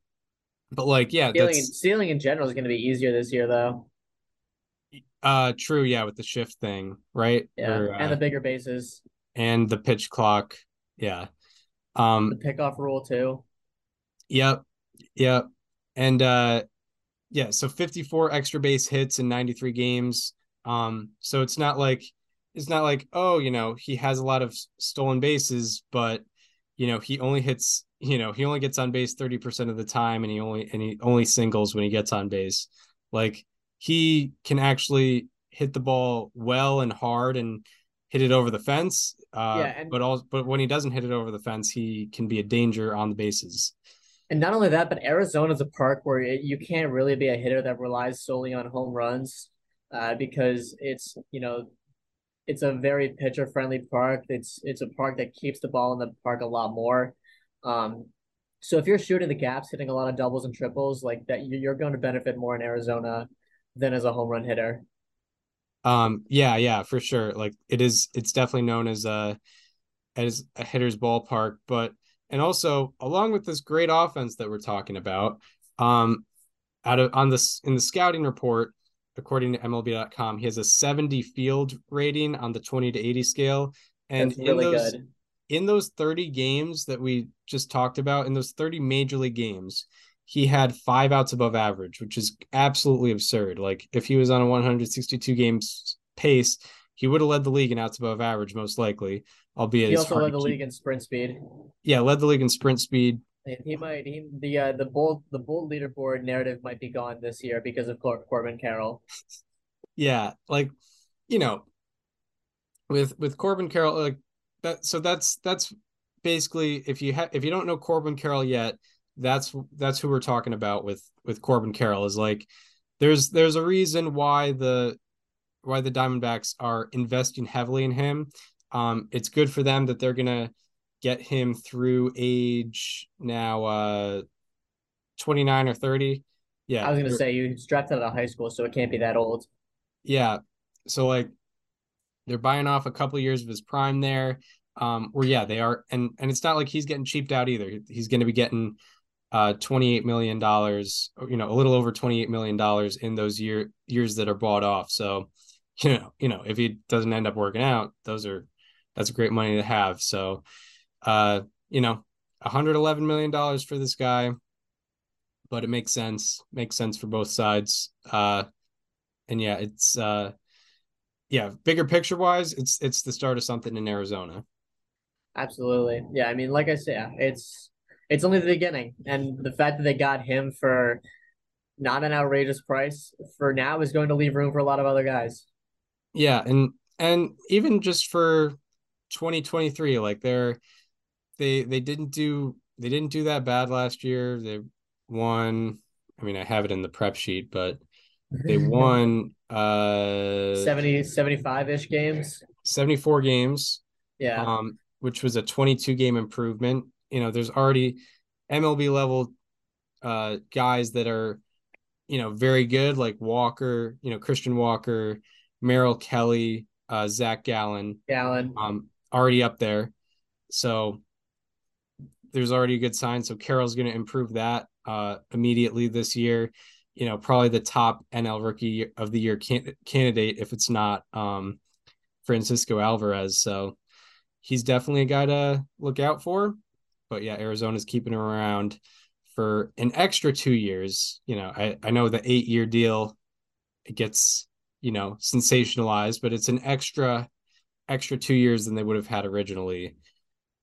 but like, yeah, stealing, stealing in general is going to be easier this year, though. Uh, true. Yeah, with the shift thing, right? Yeah, or, and uh, the bigger bases and the pitch clock. Yeah. Um, the pickoff rule too. Yep. Yep. And uh, yeah. So fifty four extra base hits in ninety three games. Um, so it's not like it's not like oh, you know, he has a lot of stolen bases, but you know, he only hits you know he only gets on base 30% of the time and he only and he only singles when he gets on base. Like he can actually hit the ball well and hard and hit it over the fence uh, yeah, and, but all but when he doesn't hit it over the fence he can be a danger on the bases. And not only that but Arizona is a park where it, you can't really be a hitter that relies solely on home runs uh, because it's you know it's a very pitcher friendly park. It's it's a park that keeps the ball in the park a lot more um, so if you're shooting the gaps, hitting a lot of doubles and triples, like that, you're going to benefit more in Arizona than as a home run hitter. Um, yeah, yeah, for sure. Like it is, it's definitely known as a as a hitter's ballpark, but and also along with this great offense that we're talking about, um, out of on this in the scouting report, according to MLB.com, he has a 70 field rating on the 20 to 80 scale, and That's really in those, good in those 30 games that we just talked about, in those 30 major league games, he had five outs above average, which is absolutely absurd. Like if he was on a 162 games pace, he would have led the league in outs above average, most likely. Albeit he also led the keep. league in sprint speed. Yeah, led the league in sprint speed. He might he the uh, the bold the bold leaderboard narrative might be gone this year because of Cor- Corbin Carroll. yeah, like you know, with with Corbin Carroll, like that so that's that's basically if you have if you don't know Corbin Carroll yet, that's that's who we're talking about with with Corbin Carroll is like there's there's a reason why the why the Diamondbacks are investing heavily in him. Um, it's good for them that they're gonna get him through age now uh 29 or 30. Yeah. I was gonna say you drafted out of high school, so it can't be that old. Yeah. So like they're buying off a couple years of his prime there. Um, where yeah, they are, and and it's not like he's getting cheaped out either. He's going to be getting uh, $28 million, you know, a little over $28 million in those year years that are bought off. So, you know, you know, if he doesn't end up working out, those are, that's a great money to have. So, uh, you know, $111 million for this guy, but it makes sense, makes sense for both sides. Uh, and yeah, it's, uh, yeah, bigger picture wise, it's, it's the start of something in Arizona. Absolutely. Yeah. I mean, like I said, it's, it's only the beginning. And the fact that they got him for not an outrageous price for now is going to leave room for a lot of other guys. Yeah, and and even just for 2023, like they're they they didn't do they didn't do that bad last year. They won. I mean, I have it in the prep sheet, but they won uh 70 75 ish games 74 games yeah um which was a 22 game improvement you know, there's already MLB level uh, guys that are, you know, very good, like Walker, you know, Christian Walker, Merrill Kelly, uh, Zach Gallen, Gallen, um, already up there. So there's already a good sign. So Carroll's going to improve that uh, immediately this year. You know, probably the top NL Rookie of the Year can- candidate if it's not um, Francisco Alvarez. So he's definitely a guy to look out for but yeah, Arizona's keeping him around for an extra two years. You know, I, I know the eight year deal it gets, you know, sensationalized, but it's an extra extra two years than they would have had originally.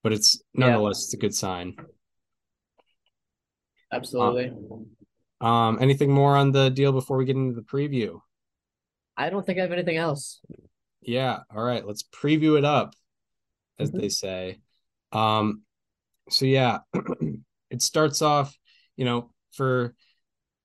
But it's nonetheless yeah. it's a good sign. Absolutely. Um, um, anything more on the deal before we get into the preview? I don't think I have anything else. Yeah. All right. Let's preview it up, as mm-hmm. they say. Um, so yeah, it starts off, you know, for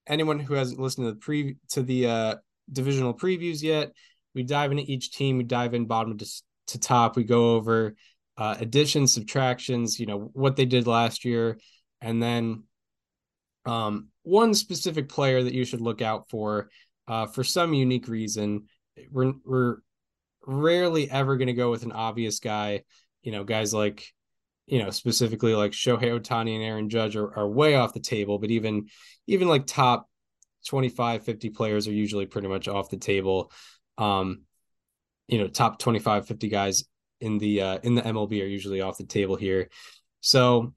anyone who hasn't listened to the pre to the uh, divisional previews yet, we dive into each team. We dive in bottom to, to top. We go over uh, additions, subtractions, you know, what they did last year, and then um, one specific player that you should look out for uh, for some unique reason. We're we're rarely ever going to go with an obvious guy. You know, guys like you know, specifically like Shohei Ohtani and Aaron Judge are, are way off the table, but even even like top 25, 50 players are usually pretty much off the table. Um, you know, top 25, 50 guys in the uh in the MLB are usually off the table here. So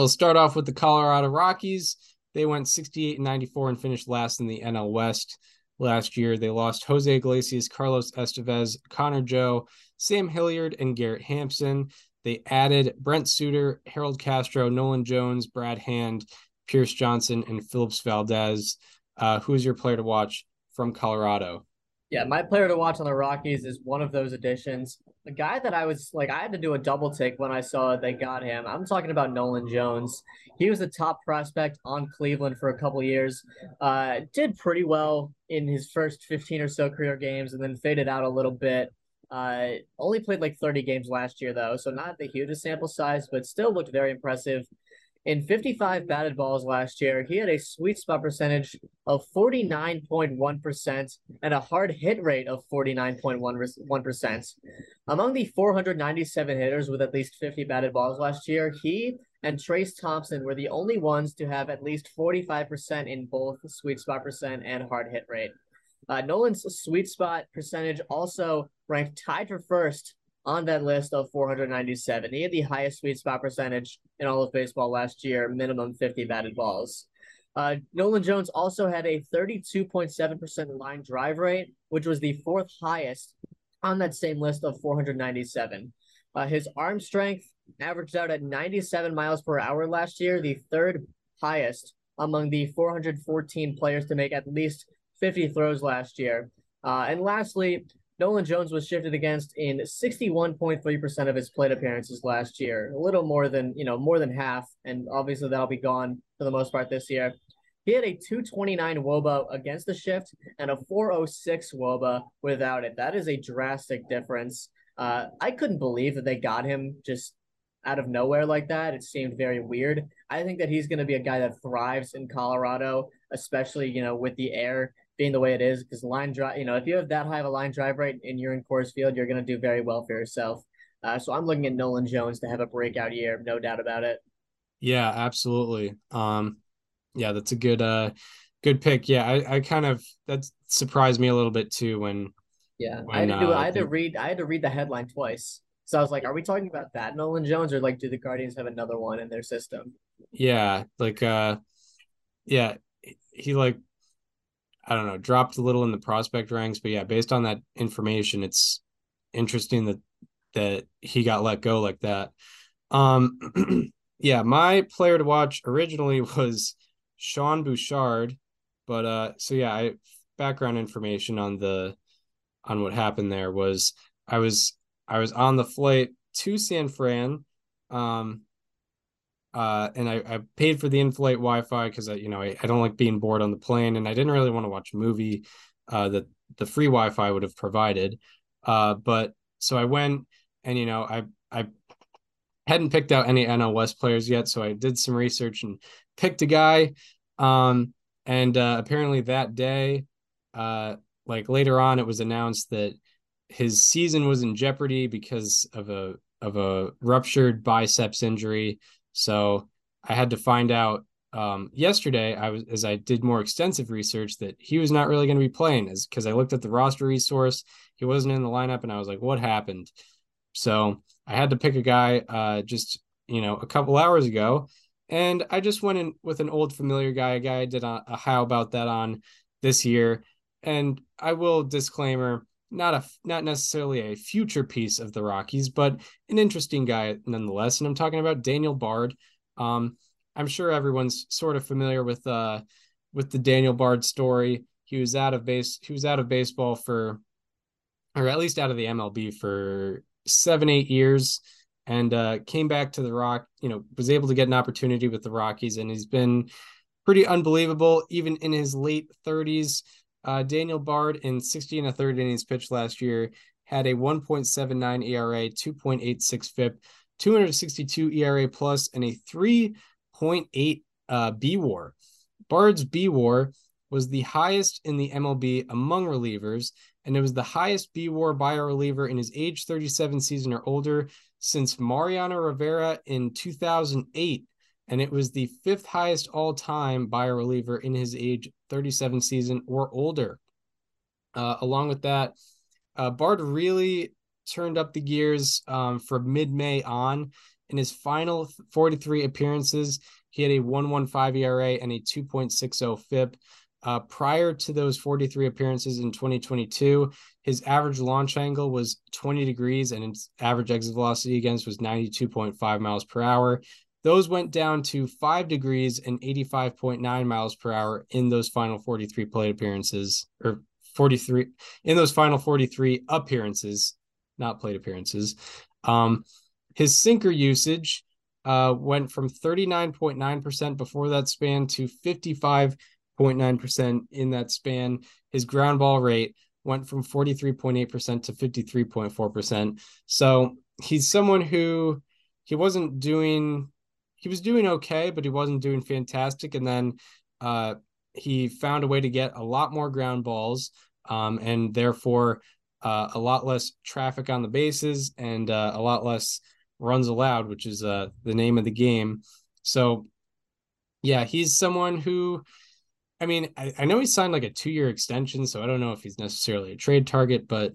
we'll start off with the Colorado Rockies. They went 68 and 94 and finished last in the NL West last year. They lost Jose Iglesias, Carlos Estevez, Connor Joe, Sam Hilliard, and Garrett Hampson. They added Brent Suter, Harold Castro, Nolan Jones, Brad Hand, Pierce Johnson, and Phillips Valdez. Uh, who is your player to watch from Colorado? Yeah, my player to watch on the Rockies is one of those additions. The guy that I was like, I had to do a double take when I saw they got him. I'm talking about Nolan Jones. He was a top prospect on Cleveland for a couple years. Uh, did pretty well in his first 15 or so career games, and then faded out a little bit. Uh, only played like 30 games last year, though, so not the hugest sample size, but still looked very impressive. In 55 batted balls last year, he had a sweet spot percentage of 49.1% and a hard hit rate of 49.1%. Among the 497 hitters with at least 50 batted balls last year, he and Trayce Thompson were the only ones to have at least 45% in both sweet spot percent and hard hit rate. Uh, Nolan's sweet spot percentage also ranked tied for first on that list of 497. He had the highest sweet spot percentage in all of baseball last year, minimum 50 batted balls. Uh, Nolan Jones also had a 32.7% line drive rate, which was the fourth highest on that same list of 497. Uh, his arm strength averaged out at 97 miles per hour last year, the third highest among the 414 players to make at least 50 throws last year. Uh, and lastly, Nolan Jones was shifted against in 61.3% of his plate appearances last year, a little more than, you know, more than half. And obviously that'll be gone for the most part this year. He had a 229 Woba against the shift and a 406 Woba without it. That is a drastic difference. Uh, I couldn't believe that they got him just out of nowhere like that. It seemed very weird. I think that he's going to be a guy that thrives in Colorado, especially, you know, with the air being the way it is because line drive, you know, if you have that high of a line drive right and you're in Coors Field, you're going to do very well for yourself. Uh, so I'm looking at Nolan Jones to have a breakout year, no doubt about it. Yeah, absolutely. Um, yeah, that's a good uh good pick. Yeah, I, I kind of that surprised me a little bit too when yeah when, I had to do uh, I had to read I had to read the headline twice. So I was like, are we talking about that Nolan Jones or like do the Guardians have another one in their system? Yeah, like uh yeah, he like I don't know, dropped a little in the prospect ranks, but yeah, based on that information, it's interesting that that he got let go like that. Um yeah, my player to watch originally was Sean Bouchard, but uh so yeah, I background information on the on what happened there was I was I was on the flight to San Fran um uh and I, I paid for the in-flight Wi-Fi because I you know I, I don't like being bored on the plane and I didn't really want to watch a movie uh that the free Wi-Fi would have provided. Uh but so I went and you know I I hadn't picked out any NL West players yet, so I did some research and picked a guy. Um, and uh, apparently that day, uh, like later on, it was announced that his season was in jeopardy because of a of a ruptured biceps injury. So I had to find out um, yesterday. I was as I did more extensive research that he was not really going to be playing, as because I looked at the roster resource, he wasn't in the lineup, and I was like, what happened? So I had to pick a guy uh, just you know a couple hours ago, and I just went in with an old familiar guy, a guy I did a, a how about that on this year. And I will disclaimer, not a not necessarily a future piece of the Rockies, but an interesting guy nonetheless. And I'm talking about Daniel Bard. Um, I'm sure everyone's sort of familiar with uh with the Daniel Bard story. He was out of base he was out of baseball for or at least out of the MLB for seven, eight years and uh, came back to the Rock, you know, was able to get an opportunity with the Rockies, and he's been pretty unbelievable, even in his late 30s. Uh, Daniel Bard in 60 and a third innings pitched last year had a 1.79 ERA, 2.86 FIP, 262 ERA plus, and a 3.8 uh, B WAR. Bard's B WAR was the highest in the MLB among relievers and it was the highest B WAR by a reliever in his age 37 season or older since Mariano Rivera in 2008. And it was the fifth highest all time by a reliever in his age 37 season or older. Uh, along with that, uh, Bard really turned up the gears um, from mid May on. In his final 43 appearances, he had a 1.15 ERA and a 2.60 FIP. Uh, prior to those 43 appearances in 2022, his average launch angle was 20 degrees and his average exit velocity against was 92.5 miles per hour. Those went down to 5 degrees and 85.9 miles per hour in those final 43 plate appearances or 43 in those final 43 appearances, not plate appearances. Um, his sinker usage uh, went from 39.9% before that span to 55 0.9% in that span. His ground ball rate went from 43.8% to 53.4%. So he's someone who he wasn't doing, he was doing okay, but he wasn't doing fantastic. And then uh, he found a way to get a lot more ground balls um, and therefore uh, a lot less traffic on the bases and uh, a lot less runs allowed, which is uh, the name of the game. So, yeah, he's someone who I mean, I, I know he signed like a two year extension, so I don't know if he's necessarily a trade target, but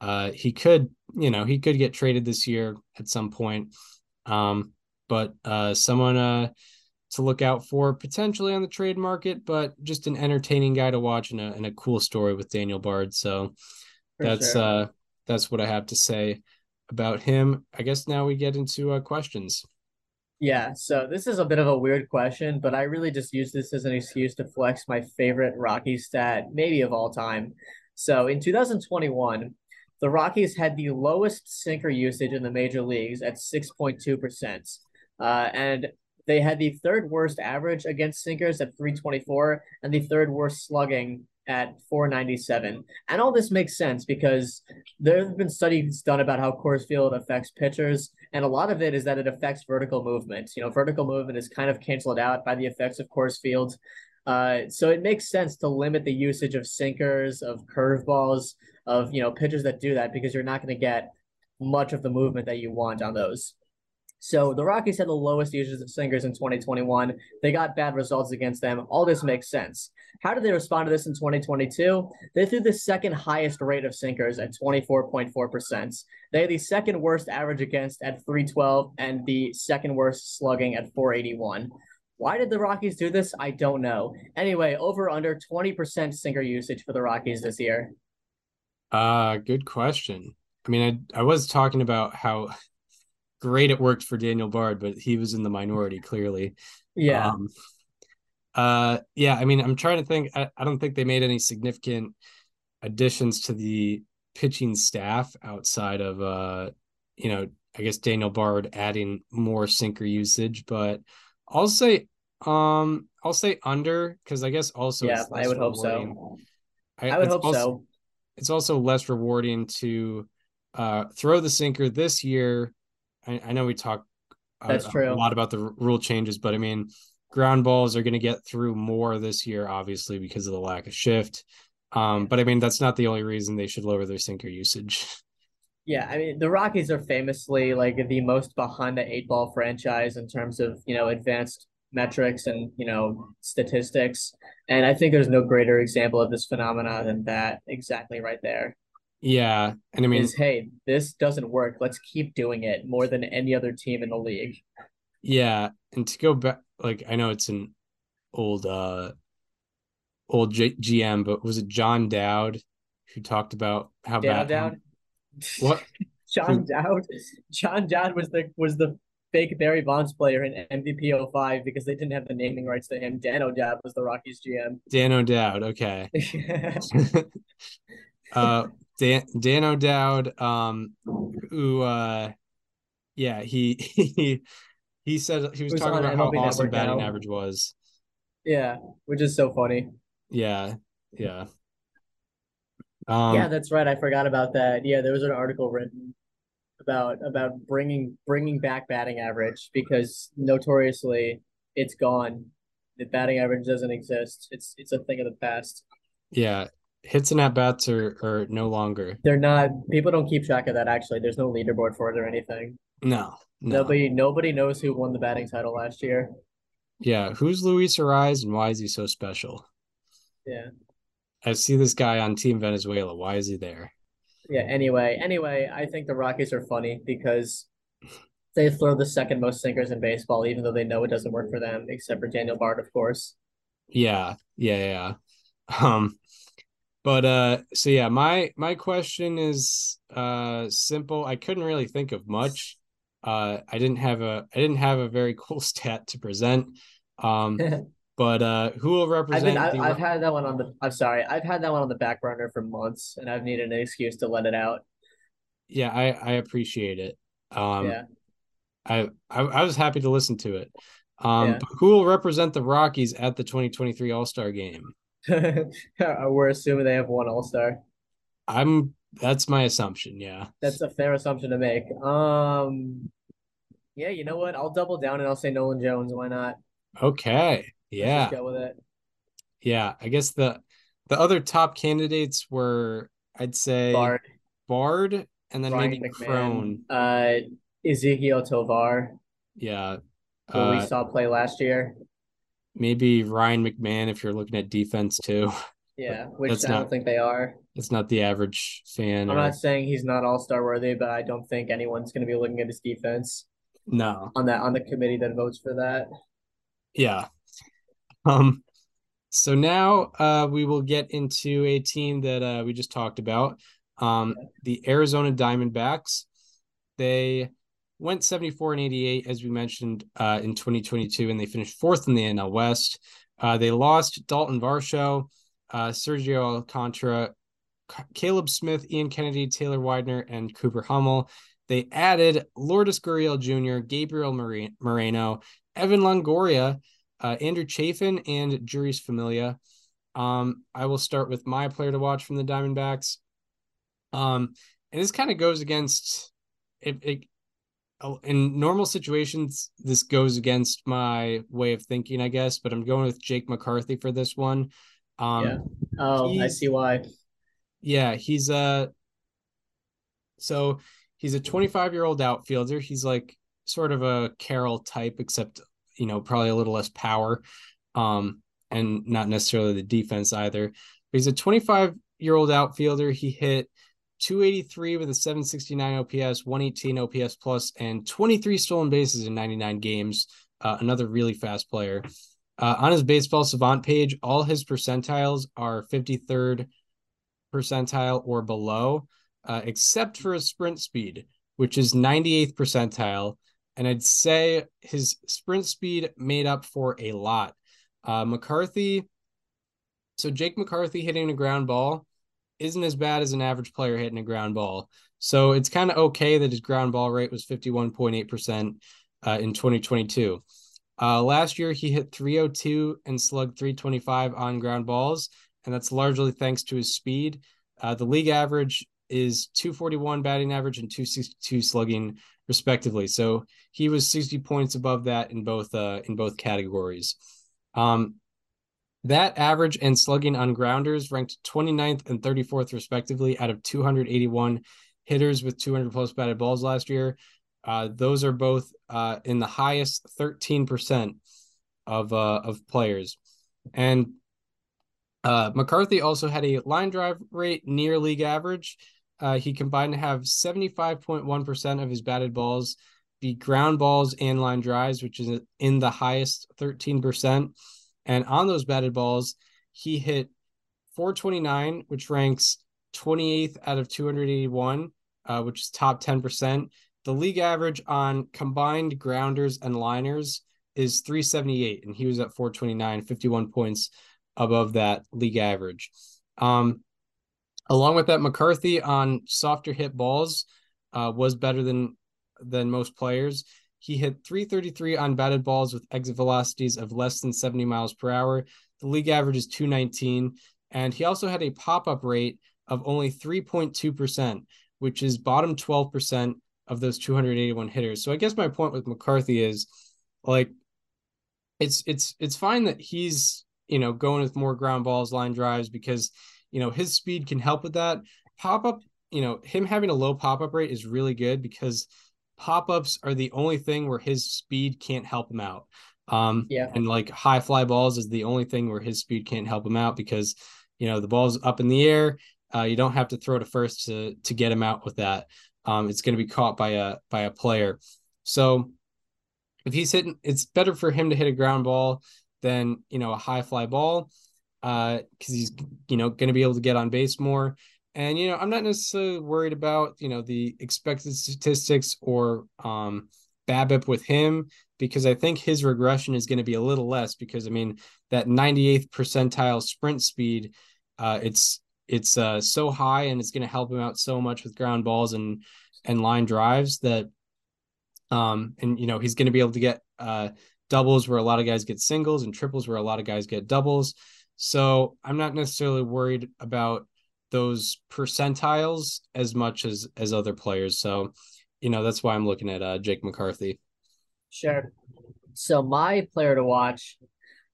uh, he could, you know, he could get traded this year at some point. Um, but uh, someone uh, to look out for potentially on the trade market, but just an entertaining guy to watch and a, and a cool story with Daniel Bard. So for that's sure. uh, that's what I have to say about him. I guess now we get into uh, questions. Yeah, so this is a bit of a weird question, but I really just use this as an excuse to flex my favorite Rocky stat, maybe of all time. So in 2021, the Rockies had the lowest sinker usage in the major leagues at 6.2%. Uh, and they had the third worst average against sinkers at 324 and the third worst slugging at 497. And all this makes sense because there have been studies done about how Coors Field affects pitchers, and a lot of it is that it affects vertical movement. You know, vertical movement is kind of canceled out by the effects of Coors Field. Uh, so it makes sense to limit the usage of sinkers, of curveballs, of you know pitchers that do that because you're not going to get much of the movement that you want on those. So the Rockies had the lowest usage of sinkers in 2021. They got bad results against them. All this makes sense. How did they respond to this in 2022? They threw the second highest rate of sinkers at 24.4%. They had the second worst average against at 312 and the second worst slugging at 481. Why did the Rockies do this? I don't know. Anyway, over under 20% sinker usage for the Rockies this year. Uh, good question. I mean, I I was talking about how great it worked for Daniel Bard, but he was in the minority clearly. Yeah. Um, uh, yeah. I mean, I'm trying to think. I, I don't think they made any significant additions to the pitching staff outside of uh, you know, I guess Daniel Bard adding more sinker usage, but I'll say um I'll say under because I guess also yeah, it's I would hope so. I, I would hope also- so. it's also less rewarding to uh, throw the sinker this year. I, I know we talk a, a lot about the rule changes, but I mean, ground balls are going to get through more this year, obviously, because of the lack of shift. Um, but I mean, that's not the only reason they should lower their sinker usage. Yeah, I mean the Rockies are famously like the most behind the eight ball franchise in terms of you know advanced metrics and you know statistics, and I think there's no greater example of this phenomena than that exactly right there. Yeah. And I mean, Is hey, this doesn't work. Let's keep doing it more than any other team in the league. yeah. And to go back, like, I know it's an old, uh, old G- GM, but was it John Dowd who talked about how Down, bad? down. What? John Dowd. John Dowd was the was the fake Barry Bonds player in MVP 05 because they didn't have the naming rights to him. Dan O'Dowd was the Rockies GM. Dan O'Dowd. Okay. uh Dan Dan O'Dowd, um who uh yeah, he he he said he was Who's talking about how MLB awesome batting now. average was. yeah, which is so funny. Yeah, yeah. Um yeah, that's right. I forgot about that. Yeah, there was an article written about about bringing bringing back batting average because notoriously it's gone. The batting average doesn't exist. It's it's a thing of the past. yeah, hits and at bats are are no longer. They're not. People don't keep track of that. Actually, there's no leaderboard for it or anything. No. No. Nobody nobody knows who won the batting title last year. Yeah, who's Luis Arraez and why is he so special? Yeah. I see this guy on Team Venezuela. Why is he there? Yeah. Anyway, anyway, I think the Rockies are funny because they throw the second most sinkers in baseball, even though they know it doesn't work for them, except for Daniel Bard, of course. Yeah, yeah, yeah. Um, but uh, so yeah, my my question is uh simple. I couldn't really think of much. Uh, I didn't have a I didn't have a very cool stat to present. Um, but uh, who will I've represent been I, the I've had that one on the I'm sorry, I've had that one on the back burner for months and I've needed an excuse to let it out. yeah, I I appreciate it. Um, yeah. I, I I was happy to listen to it. Um, Yeah. but who will represent the Rockies at the 2023 All Star Game? We're assuming they have one all-star. I'm that's my assumption. Yeah. That's a fair assumption to make. Um yeah, you know what? I'll double down and I'll say Nolan Jones. Why not? Okay. Yeah. go with it. Yeah, I guess the the other top candidates were I'd say Bard, Bard and then Ryan maybe McMahon, Crone. uh, Ezequiel Tovar, Yeah. who we Uh, saw play last year. Maybe Ryan McMahon if you're looking at defense too. Yeah, which that's I don't not- think they are. It's not the average fan I'm or not saying he's not all star worthy, but I don't think anyone's going to be looking at his defense no. on that on the committee that votes for that. Yeah. Um so now uh we will get into a team that uh we just talked about. Um the Arizona Diamondbacks. They went 74 and 88 as we mentioned uh in 2022 and they finished fourth in the NL West. Uh they lost Dalton Varsho, uh Sergio Alcantara, Caleb Smith, Ian Kennedy, Taylor Widener and Cooper Hummel. They added Lourdes Gurriel Jr., Gabriel Moreno, Evan Longoria, uh, Andrew Chafin, and Jeurys Familia. Um, I will start with my player to watch from the Diamondbacks. Um, and this kind of goes against it, it in normal situations, this goes against my way of thinking, I guess, but I'm going with Jake McCarthy for this one. Um, Yeah. Oh, I see why. yeah, he's a so he's a 25 year old outfielder. He's like sort of a Carroll type, except you know probably a little less power, um, and not necessarily the defense either. But he's a 25 year old outfielder. He hit 283 with a 769 OPS, 118 OPS plus, and 23 stolen bases in 99 games. Uh, another really fast player. Uh, on his baseball savant page, all his percentiles are 53rd percentile or below, uh, except for his sprint speed, which is 98th percentile. And I'd say his sprint speed made up for a lot. Uh, McCarthy, so Jake McCarthy hitting a ground ball isn't as bad as an average player hitting a ground ball. So it's kind of okay that his ground ball rate was 51.8% uh, in 2022. Uh, last year, he hit 302 and slugged 325 on ground balls, and that's largely thanks to his speed. Uh, the league average is 241 batting average and 262 slugging, respectively. So he was 60 points above that in both uh, in both categories. Um, that average and slugging on grounders ranked 29th and 34th, respectively, out of 281 hitters with 200 plus batted balls last year. Uh, those are both uh, in the highest 13% of uh, of players. And uh, McCarthy also had a line drive rate near league average. Uh, he combined to have 75.1% of his batted balls be ground balls and line drives, which is in the highest 13%. And on those batted balls, he hit 429, which ranks 28th out of 281, uh, which is top 10%. The league average on combined grounders and liners is 378, and he was at 429, 51 points above that league average. Um, along with that, McCarthy on softer hit balls uh, was better than than most players. He hit 333 on batted balls with exit velocities of less than 70 miles per hour. The league average is 219. And he also had a pop up rate of only 3.2%, which is bottom 12% of those 281 hitters. So I guess my point with McCarthy is like it's it's it's fine that he's you know going with more ground balls, line drives because you know his speed can help with that. Pop up, you know, him having a low pop up rate is really good because pop ups are the only thing where his speed can't help him out. Um, yeah. And like high fly balls is the only thing where his speed can't help him out because, you know, the ball's up in the air. Uh, you don't have to throw to first to to get him out with that. Um, it's going to be caught by a by a player. So if he's hitting, it's better for him to hit a ground ball than you know a high fly ball, because uh, he's you know going to be able to get on base more. And you know, I'm not necessarily worried about you know the expected statistics or um, BABIP with him because I think his regression is going to be a little less because I mean that 98th percentile sprint speed, uh, it's it's uh, so high and it's going to help him out so much with ground balls and and line drives that um and you know he's going to be able to get uh doubles where a lot of guys get singles and triples where a lot of guys get doubles. So I'm not necessarily worried about those percentiles as much as as other players. So, you know, that's why I'm looking at uh, Jake McCarthy. Sure. So my player to watch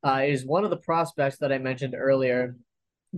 uh, is one of the prospects that I mentioned earlier,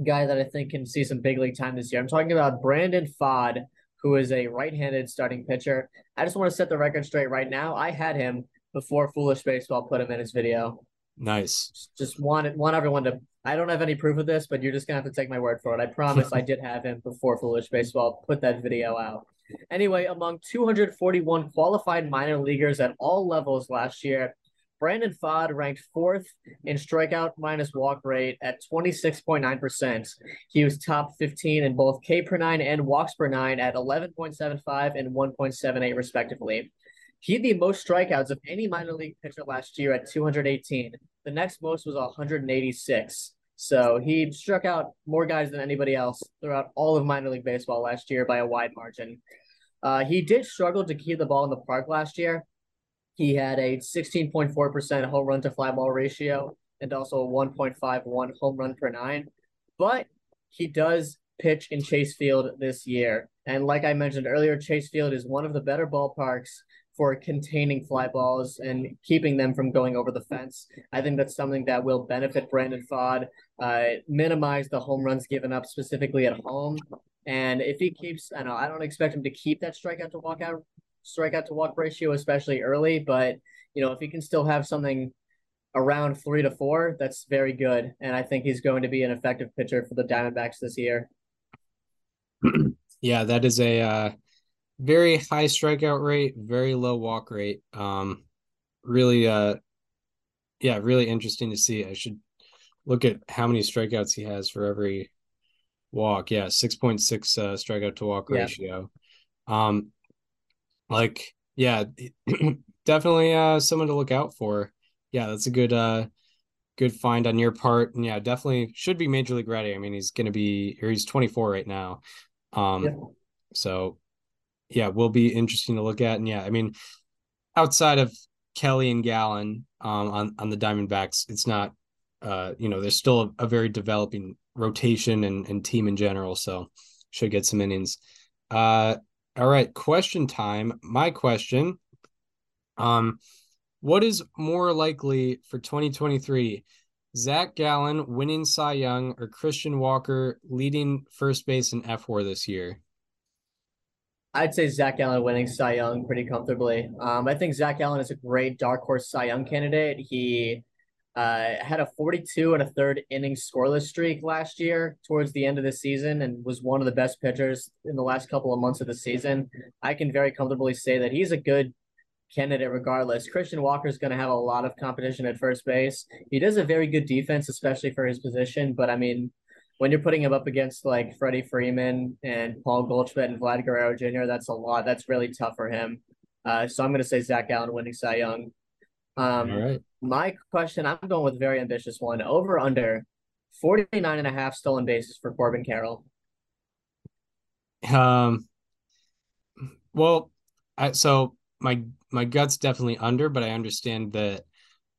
guy that I think can see some big league time this year. I'm talking about Brandon Pfaadt, who is a right-handed starting pitcher. I just want to set the record straight right now. I had him before Foolish Baseball put him in his video. Nice. Just want want everyone to. I don't have any proof of this, but you're just gonna have to take my word for it. I promise I did have him before Foolish Baseball put that video out. Anyway, among 241 qualified minor leaguers at all levels last year, Brandon Pfaadt ranked fourth in strikeout minus walk rate at 26.9%. He was top 15 in both K per nine and walks per nine at 11.75 and 1.78, respectively. He had the most strikeouts of any minor league pitcher last year at 218. The next most was 186. So he struck out more guys than anybody else throughout all of minor league baseball last year by a wide margin. Uh, he did struggle to keep the ball in the park last year. He had a 16.4% home run to fly ball ratio and also a 1.51 home run per nine. But he does pitch in Chase Field this year. And like I mentioned earlier, Chase Field is one of the better ballparks for containing fly balls and keeping them from going over the fence. I think that's something that will benefit Brandon Pfaadt, uh, minimize the home runs given up specifically at home. And if he keeps, I know I don't expect him to keep that strikeout to walkout strikeout to walk ratio, especially early. But you know, if he can still have something around three to four, that's very good. And I think he's going to be an effective pitcher for the Diamondbacks this year. yeah, that is a uh, very high strikeout rate, very low walk rate. Um, really, uh, yeah, really interesting to see. I should look at how many strikeouts he has for every walk. Yeah, six point six uh, strikeout to walk yeah. ratio. Um, like yeah, definitely uh someone to look out for. Yeah, that's a good uh good find on your part. And yeah, definitely should be major league ready. I mean, he's gonna be or he's 24 right now. Um yeah. so yeah, will be interesting to look at. And yeah, I mean, outside of Kelly and Gallen um on, on the Diamondbacks, it's not uh, you know, there's still a, a, very developing rotation and, and team in general. So should get some innings. Uh, all right, question time. My question. Um, what is more likely for 2023? Zach Gallen winning Cy Young or Christian Walker leading first base in F4 this year? I'd say Zach Gallen winning Cy Young pretty comfortably. Um, I think Zach Gallen is a great dark horse Cy Young candidate. He uh, had a 42 and a third inning scoreless streak last year towards the end of the season and was one of the best pitchers in the last couple of months of the season. I can very comfortably say that he's a good candidate regardless. Christian Walker is going to have a lot of competition at first base. He does a very good defense, especially for his position. But I mean, when you're putting him up against like Freddie Freeman and Paul Goldschmidt and Vlad Guerrero Jr., that's a lot. That's really tough for him. Uh, so I'm going to say Zach Gallen winning Cy Young. Um, All right. My question, I'm going with a very ambitious one. Over under 49 and a half stolen bases for Corbin Carroll. Um, well, I, so my my gut's definitely under, but I understand that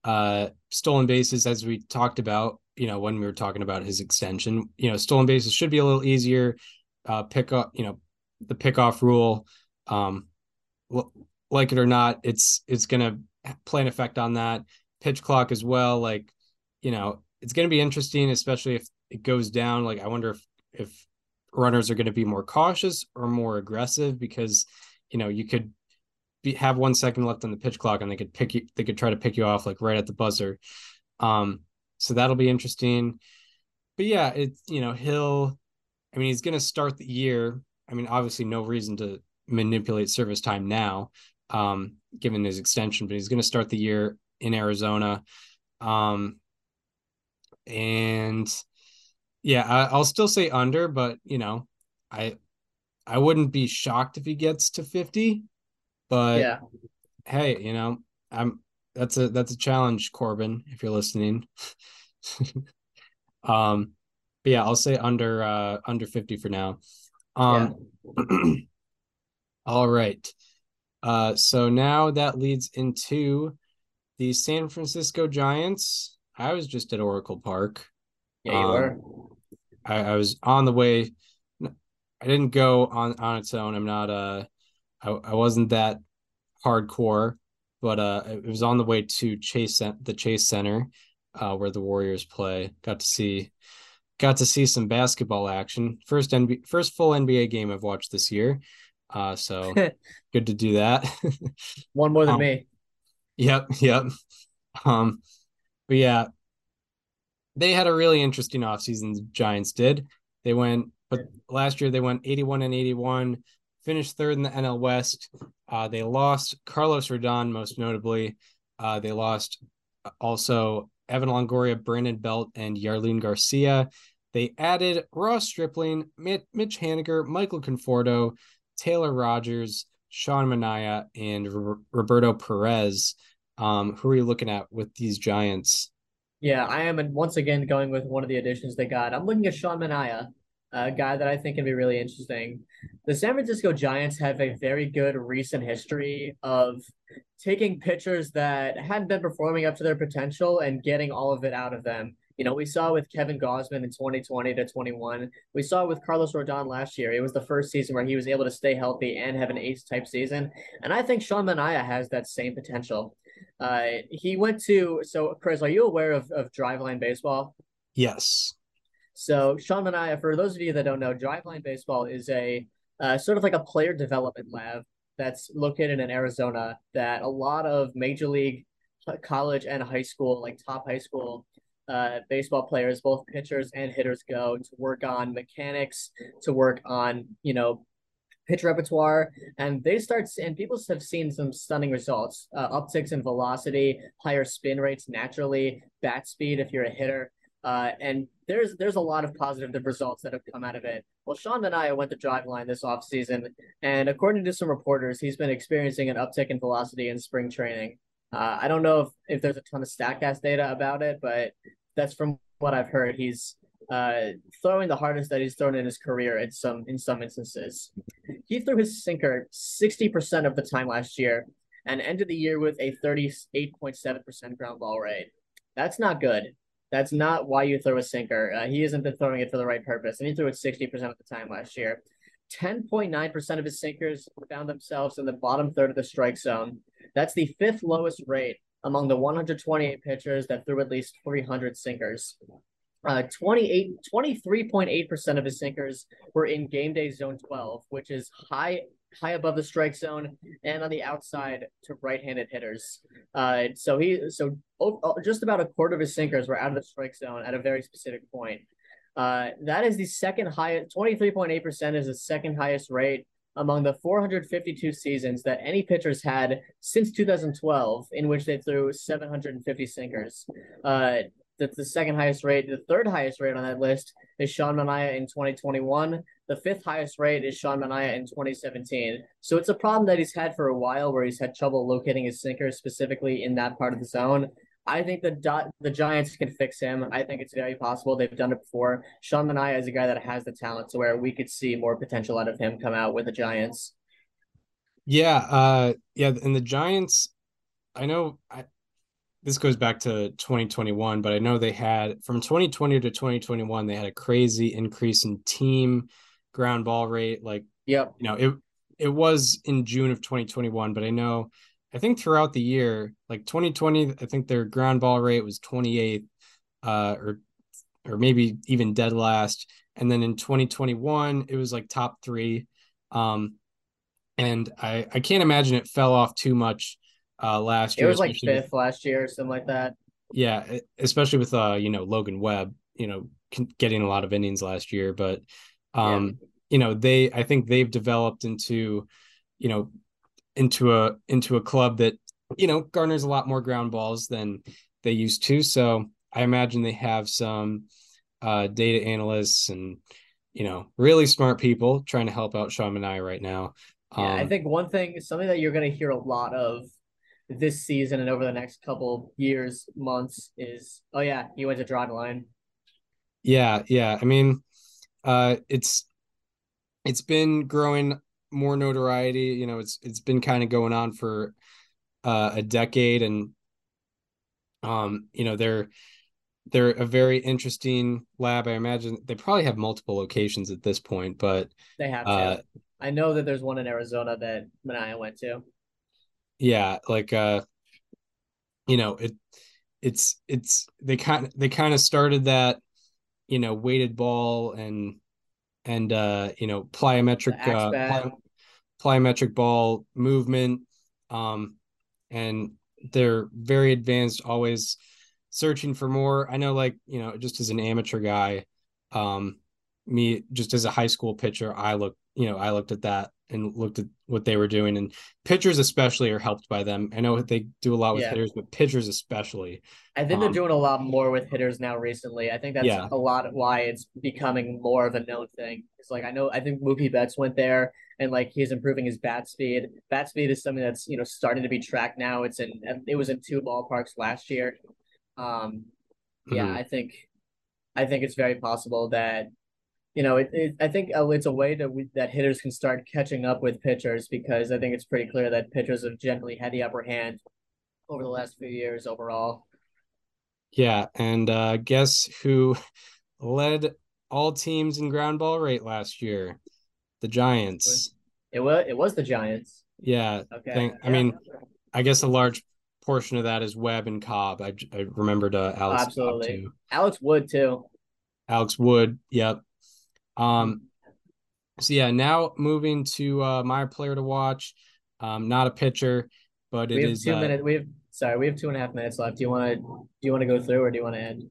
uh, stolen bases, as we talked about, you know, when we were talking about his extension, you know, stolen bases should be a little easier. Uh, pick up, you know, the pickoff rule. Um, like it or not, it's it's gonna play an effect on that pitch clock as well. Like, you know, it's to be interesting, especially if it goes down. Like, I wonder if if runners are going to be more cautious or more aggressive because, you know, you could be, have one second left on the pitch clock and they could pick you. They could try to pick you off like right at the buzzer. Um, so that'll be interesting. But yeah, it's you know he'll. I mean, he's going to start the year. I mean, obviously, no reason to manipulate service time now, um, given his extension, but he's going to start the year in Arizona. Um, and yeah, I, will still say under, but you know, I I wouldn't be shocked if he gets to 50. But yeah, hey, you know, I'm that's a that's a challenge, Corbin, if you're listening. um, but yeah, I'll say under uh under 50 for now. Um yeah. all right. Uh so now that leads into the San Francisco Giants. I was just at Oracle Park. Yeah, you um, were. I, I, was on the way. I didn't go on on its own. I'm not uh, I, I wasn't that hardcore, but uh, it was on the way to Chase the Chase Center, uh, where the Warriors play. Got to see, got to see some basketball action. First NBA, first full NBA game I've watched this year. Uh, so good to do that. One more than um, me. Yep, yep. Um, but yeah, they had a really interesting offseason, the Giants did. They went, but last year they went 81 and 81, finished third in the NL West. Uh, they lost Carlos Rodon, most notably. Uh, they lost also Evan Longoria, Brandon Belt, and Jarlin Garcia. They added Ross Stripling, Mitch Haniger, Michael Conforto, Taylor Rogers, Sean Manaea, and R- Roberto Perez. Um, who are you looking at with these Giants? Yeah, I am once again going with one of the additions they got. I'm looking at Sean Manaea, a guy that I think can be really interesting. The San Francisco Giants have a very good recent history of taking pitchers that hadn't been performing up to their potential and getting all of it out of them. You know, we saw with Kevin Gausman in 2020 to 21. We saw with Carlos Rodon last year. It was the first season where he was able to stay healthy and have an ace type season. And I think Sean Manaea has that same potential. Uh, he went to, so Chris, are you aware of, of Driveline Baseball? Yes. So Sean Manaea, for those of you that don't know, Driveline Baseball is a uh, sort of like a player development lab that's located in Arizona that a lot of major league, college, and high school, like top high school uh, baseball players, both pitchers and hitters, go to work on mechanics, to work on, you know, pitch repertoire, and they start and people have seen some stunning results: uh, upticks in velocity, higher spin rates naturally, bat speed if you're a hitter. Uh, and there's there's a lot of positive results that have come out of it. Well, Sean Manaea went to Driveline this offseason, and according to some reporters, he's been experiencing an uptick in velocity in spring training. Uh, I don't know if, if there's a ton of Statcast data about it, but that's from what I've heard. He's uh, throwing the hardest that he's thrown in his career in some in some instances. He threw his sinker 60% of the time last year and ended the year with a 38.7% ground ball rate. That's not good. That's not why you throw a sinker. Uh, he hasn't been throwing it for the right purpose, and he threw it 60% of the time last year. 10.9% of his sinkers found themselves in the bottom third of the strike zone. That's the fifth lowest rate among the 128 pitchers that threw at least 300 sinkers. Uh, 28, 23.8% of his sinkers were in game day zone 12, which is high high above the strike zone and on the outside to right-handed hitters. Uh, so he so oh, just about a quarter of his sinkers were out of the strike zone at a very specific point. Uh, that is the second highest. Twenty three point eight percent is the second highest rate among the 452 seasons that any pitchers had since 2012, in which they threw 750 sinkers. Uh, that's the second highest rate. The third highest rate on that list is Sean Manaea in 2021. The fifth highest rate is Sean Manaea in 2017. So it's a problem that he's had for a while where he's had trouble locating his sinkers specifically in that part of the zone. I think the the Giants can fix him. I think it's very possible. They've done it before. Sean Manaea is a guy that has the talent to where we could see more potential out of him come out with the Giants. Yeah, uh, yeah, and the Giants. I know I, this goes back to 2021, but I know they had from 2020 to 2021 they had a crazy increase in team ground ball rate. Like, yep, you know it it was in June of 2021, but I know I think throughout the year, like 2020, I think their ground ball rate was 28, uh, or or maybe even dead last. And then in 2021, it was like top three. Um, and I I can't imagine it fell off too much uh last year. It was like fifth with, last year or something like that. Yeah, especially with uh you know Logan Webb, you know getting a lot of innings last year, but um yeah. you know they I think they've developed into you know into a into a club that you know garners a lot more ground balls than they used to. So I imagine they have some uh, data analysts and you know really smart people trying to help out Sean Manaea right now. Um, yeah, I um, think one thing, something that you're going to hear a lot of this season and over the next couple years, months is, oh yeah, he went to Driveline. Yeah, yeah. I mean, uh, it's it's been growing more notoriety. You know, it's it's been kind of going on for uh, a decade, and um, you know, they're they're a very interesting lab. I imagine they probably have multiple locations at this point, but they have. Uh, I know that there's one in Arizona that Manaea went to. Yeah, like uh, you know, it it's it's they kind of they kind of started that, you know, weighted ball and and uh, you know plyometric uh, ply, plyometric ball movement, um, and they're very advanced. Always searching for more. I know, like you know, just as an amateur guy, um, me just as a high school pitcher, I look, you know, I looked at that and looked at what they were doing. And pitchers especially are helped by them. I know they do a lot with yeah. hitters but pitchers especially. I think um, they're doing a lot more with hitters now recently. I think that's yeah. a lot of why it's becoming more of a known thing. It's like i know i think mookie betts went there and like he's improving his bat speed. Bat speed is something that's you know starting to be tracked now. It's in it was in two ballparks last year. Um yeah mm-hmm. i think i think it's very possible that you know, it, it I think uh, it's a way that we, that hitters can start catching up with pitchers because I think it's pretty clear that pitchers have generally had the upper hand over the last few years overall. Yeah, and uh, guess who led all teams in ground ball rate last year? The Giants. It was it was the Giants. Yeah. Okay. Thank, yeah. I mean, I guess a large portion of that is Webb and Cobb. I I remembered uh, Alex. Absolutely. Alex Wood too. Alex Wood. Yep. Um, so yeah, now moving to uh, my player to watch. Um, not a pitcher, but it we have is. two uh, minutes. We have sorry, we have two and a half minutes left. Do you want to do you want to go through or do you want to end?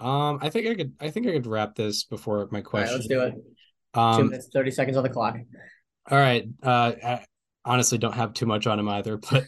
Um, I think I could. I think I could wrap this before my All right, question. let's do it. two Um, minutes, thirty seconds on the clock. all right. Uh, I honestly don't have too much on him either, but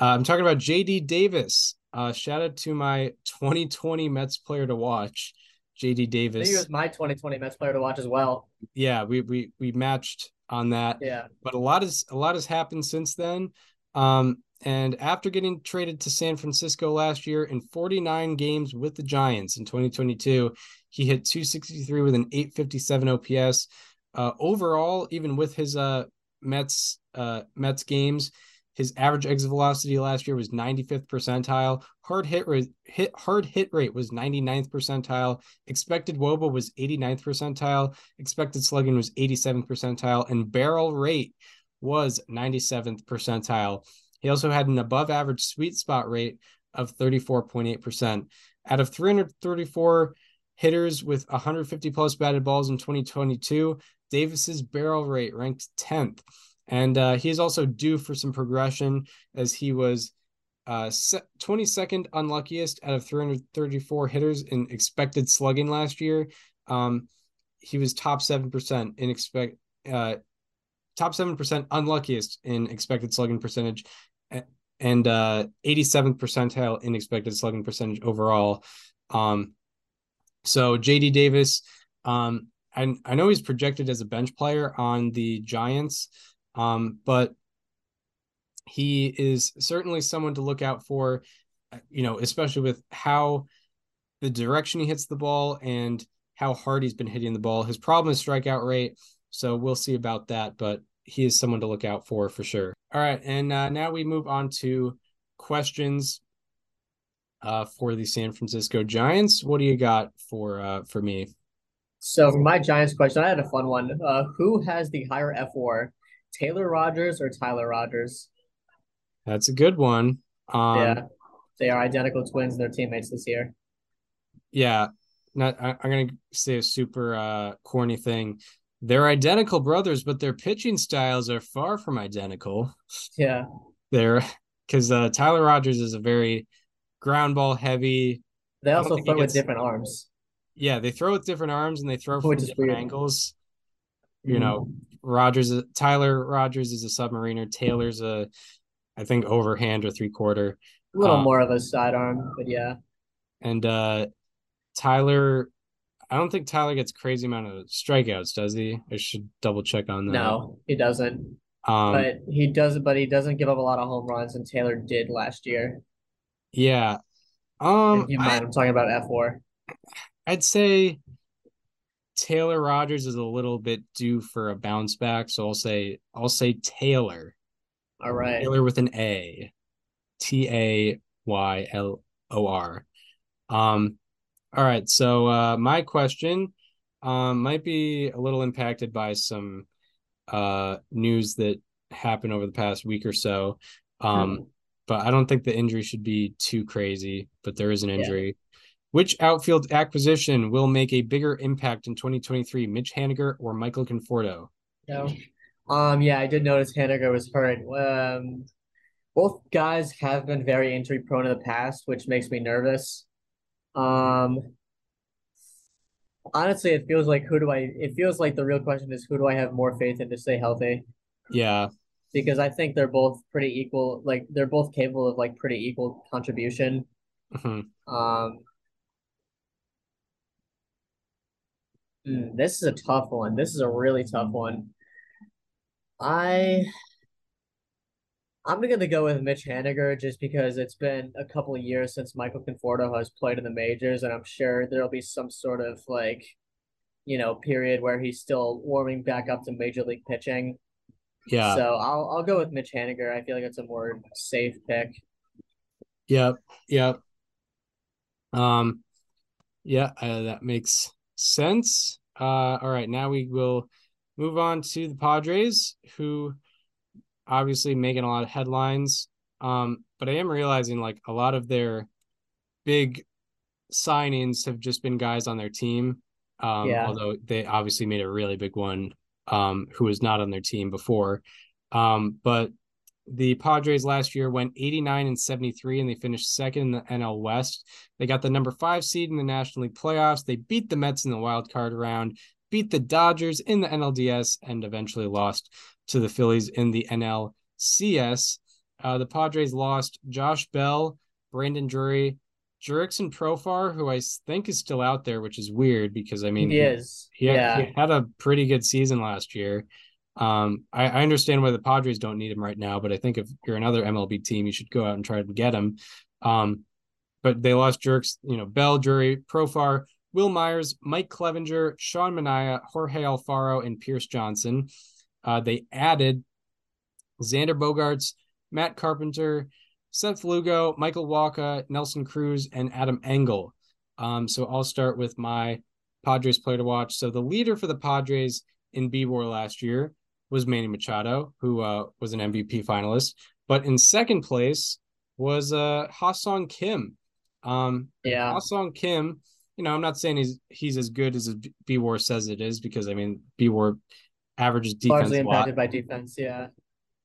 uh, I'm talking about JD Davis. Uh, shout out to my 2020 Mets player to watch, JD Davis. he was my 2020 Mets player to watch as well. yeah, we we we matched on that. Yeah. but a lot is a lot has happened since then. Um, and after getting traded to San Francisco last year in 49 games with the Giants in 2022, he hit 263 with an 857 OPS. Uh, overall, even with his uh Mets uh Mets games, his average exit velocity last year was 95th percentile. Hard hit rate hit hard hit rate was 99th percentile. Expected WOBA was 89th percentile. Expected slugging was 87th percentile, and barrel rate was 97th percentile. He also had an above average sweet spot rate of 34.8%. Out of 334 hitters with 150 plus batted balls in 2022, Davis's barrel rate ranked 10th. And uh, he is also due for some progression as he was uh, 22nd unluckiest out of 334 hitters in expected slugging last year. Um, he was top 7% in expect uh, top 7% unluckiest in expected slugging percentage and uh 87th percentile in expected slugging percentage overall. Um so JD Davis um I I know he's projected as a bench player on the Giants um but he is certainly someone to look out for you know especially with how the direction he hits the ball and how hard he's been hitting the ball. His problem is strikeout rate, so we'll see about that, but he is someone to look out for for sure. All right, and uh, now we move on to questions uh, for the San Francisco Giants. What do you got for uh, for me? So for my Giants question, I had a fun one. Uh, who has the higher fWAR, Taylor Rogers or Tyler Rogers? That's a good one. Um, yeah, they are identical twins. They're teammates this year. Yeah, not. I, I'm gonna say a super uh, corny thing. They're identical brothers, but their pitching styles are far from identical. Yeah, They're because uh, Tyler Rogers is a very ground ball heavy. they also throw with gets- different arms. Yeah, they throw with different arms and they throw from Which different weird. angles. You know, Rogers, Tyler Rogers is a submariner. Taylor's a, I think, overhand or three quarter. a little uh, more of a sidearm, but yeah, And uh Tyler, I don't think Tyler gets crazy amount of strikeouts, does he? I should double check on that. no, he doesn't. Um, but he does, but he doesn't give up a lot of home runs, and Taylor did last year. yeah. Um, If you I, mind, I'm talking about F four. I'd say Taylor Rogers is a little bit due for a bounce back, so I'll say I'll say Taylor. All right. Taylor with an A. T A Y L O R. Um all right, so uh my question um might be a little impacted by some uh news that happened over the past week or so. Um but I don't think the injury should be too crazy, but there is an injury. Which outfield acquisition will make a bigger impact in 2023, Mitch Haniger or Michael Conforto? No. Um, yeah, I did notice Haniger was hurt. Um, both guys have been very injury prone in the past, which makes me nervous. Um, honestly, it feels like who do I? It feels like the real question is who do I have more faith in to stay healthy? Yeah, Because I think they're both pretty equal. Like they're both capable of like pretty equal contribution. mhm. Um, hmm, this is a tough one. This is a really tough one. I I'm gonna go with Mitch Haniger just because it's been a couple of years since Michael Conforto has played in the majors, and I'm sure there'll be some sort of like, you know, period where he's still warming back up to major league pitching. yeah. So I'll I'll go with Mitch Haniger. I feel like it's a more safe pick. Yep, yep. Um, yeah, uh, that makes sense. Uh, all right, now we will move on to the Padres, who obviously making a lot of headlines. Um, but I am realizing like a lot of their big signings have just been guys on their team. Um, Yeah. although they obviously made a really big one, um, who was not on their team before. Um, but the Padres last year went 89 and 73, and they finished second in the NL West. They got the number five seed in the National League playoffs. They beat the Mets in the wild card round, beat the Dodgers in the NLDS, and eventually lost to the Phillies in the NLCS. Uh, the Padres lost Josh Bell, Brandon Drury, Jurickson Profar, who I think is still out there, which is weird because I mean he, he is. He yeah. he had a pretty good season last year. Um, I, I, understand why the Padres don't need him right now, but I think if you're another MLB team, you should go out and try to get him. Um, but they lost Jerks, you know, Bell, Drury, Profar, Wil Myers, Mike Clevinger, Sean Manaea, Jorge Alfaro, and Pierce Johnson. Uh, they added Xander Bogaerts, Matt Carpenter, Seth Lugo, Michael Wacha, Nelson Cruz, and Adam Engel. Um, so I'll start with my Padres player to watch. So the leader for the Padres in B War last year was Manny Machado, who uh, was an MVP finalist. But in second place was uh, Ha-Seong Kim. Um, yeah, Ha-Seong Kim. You know, I'm not saying he's he's as good as B War says it is because I mean B War averages defense largely impacted by defense. Yeah.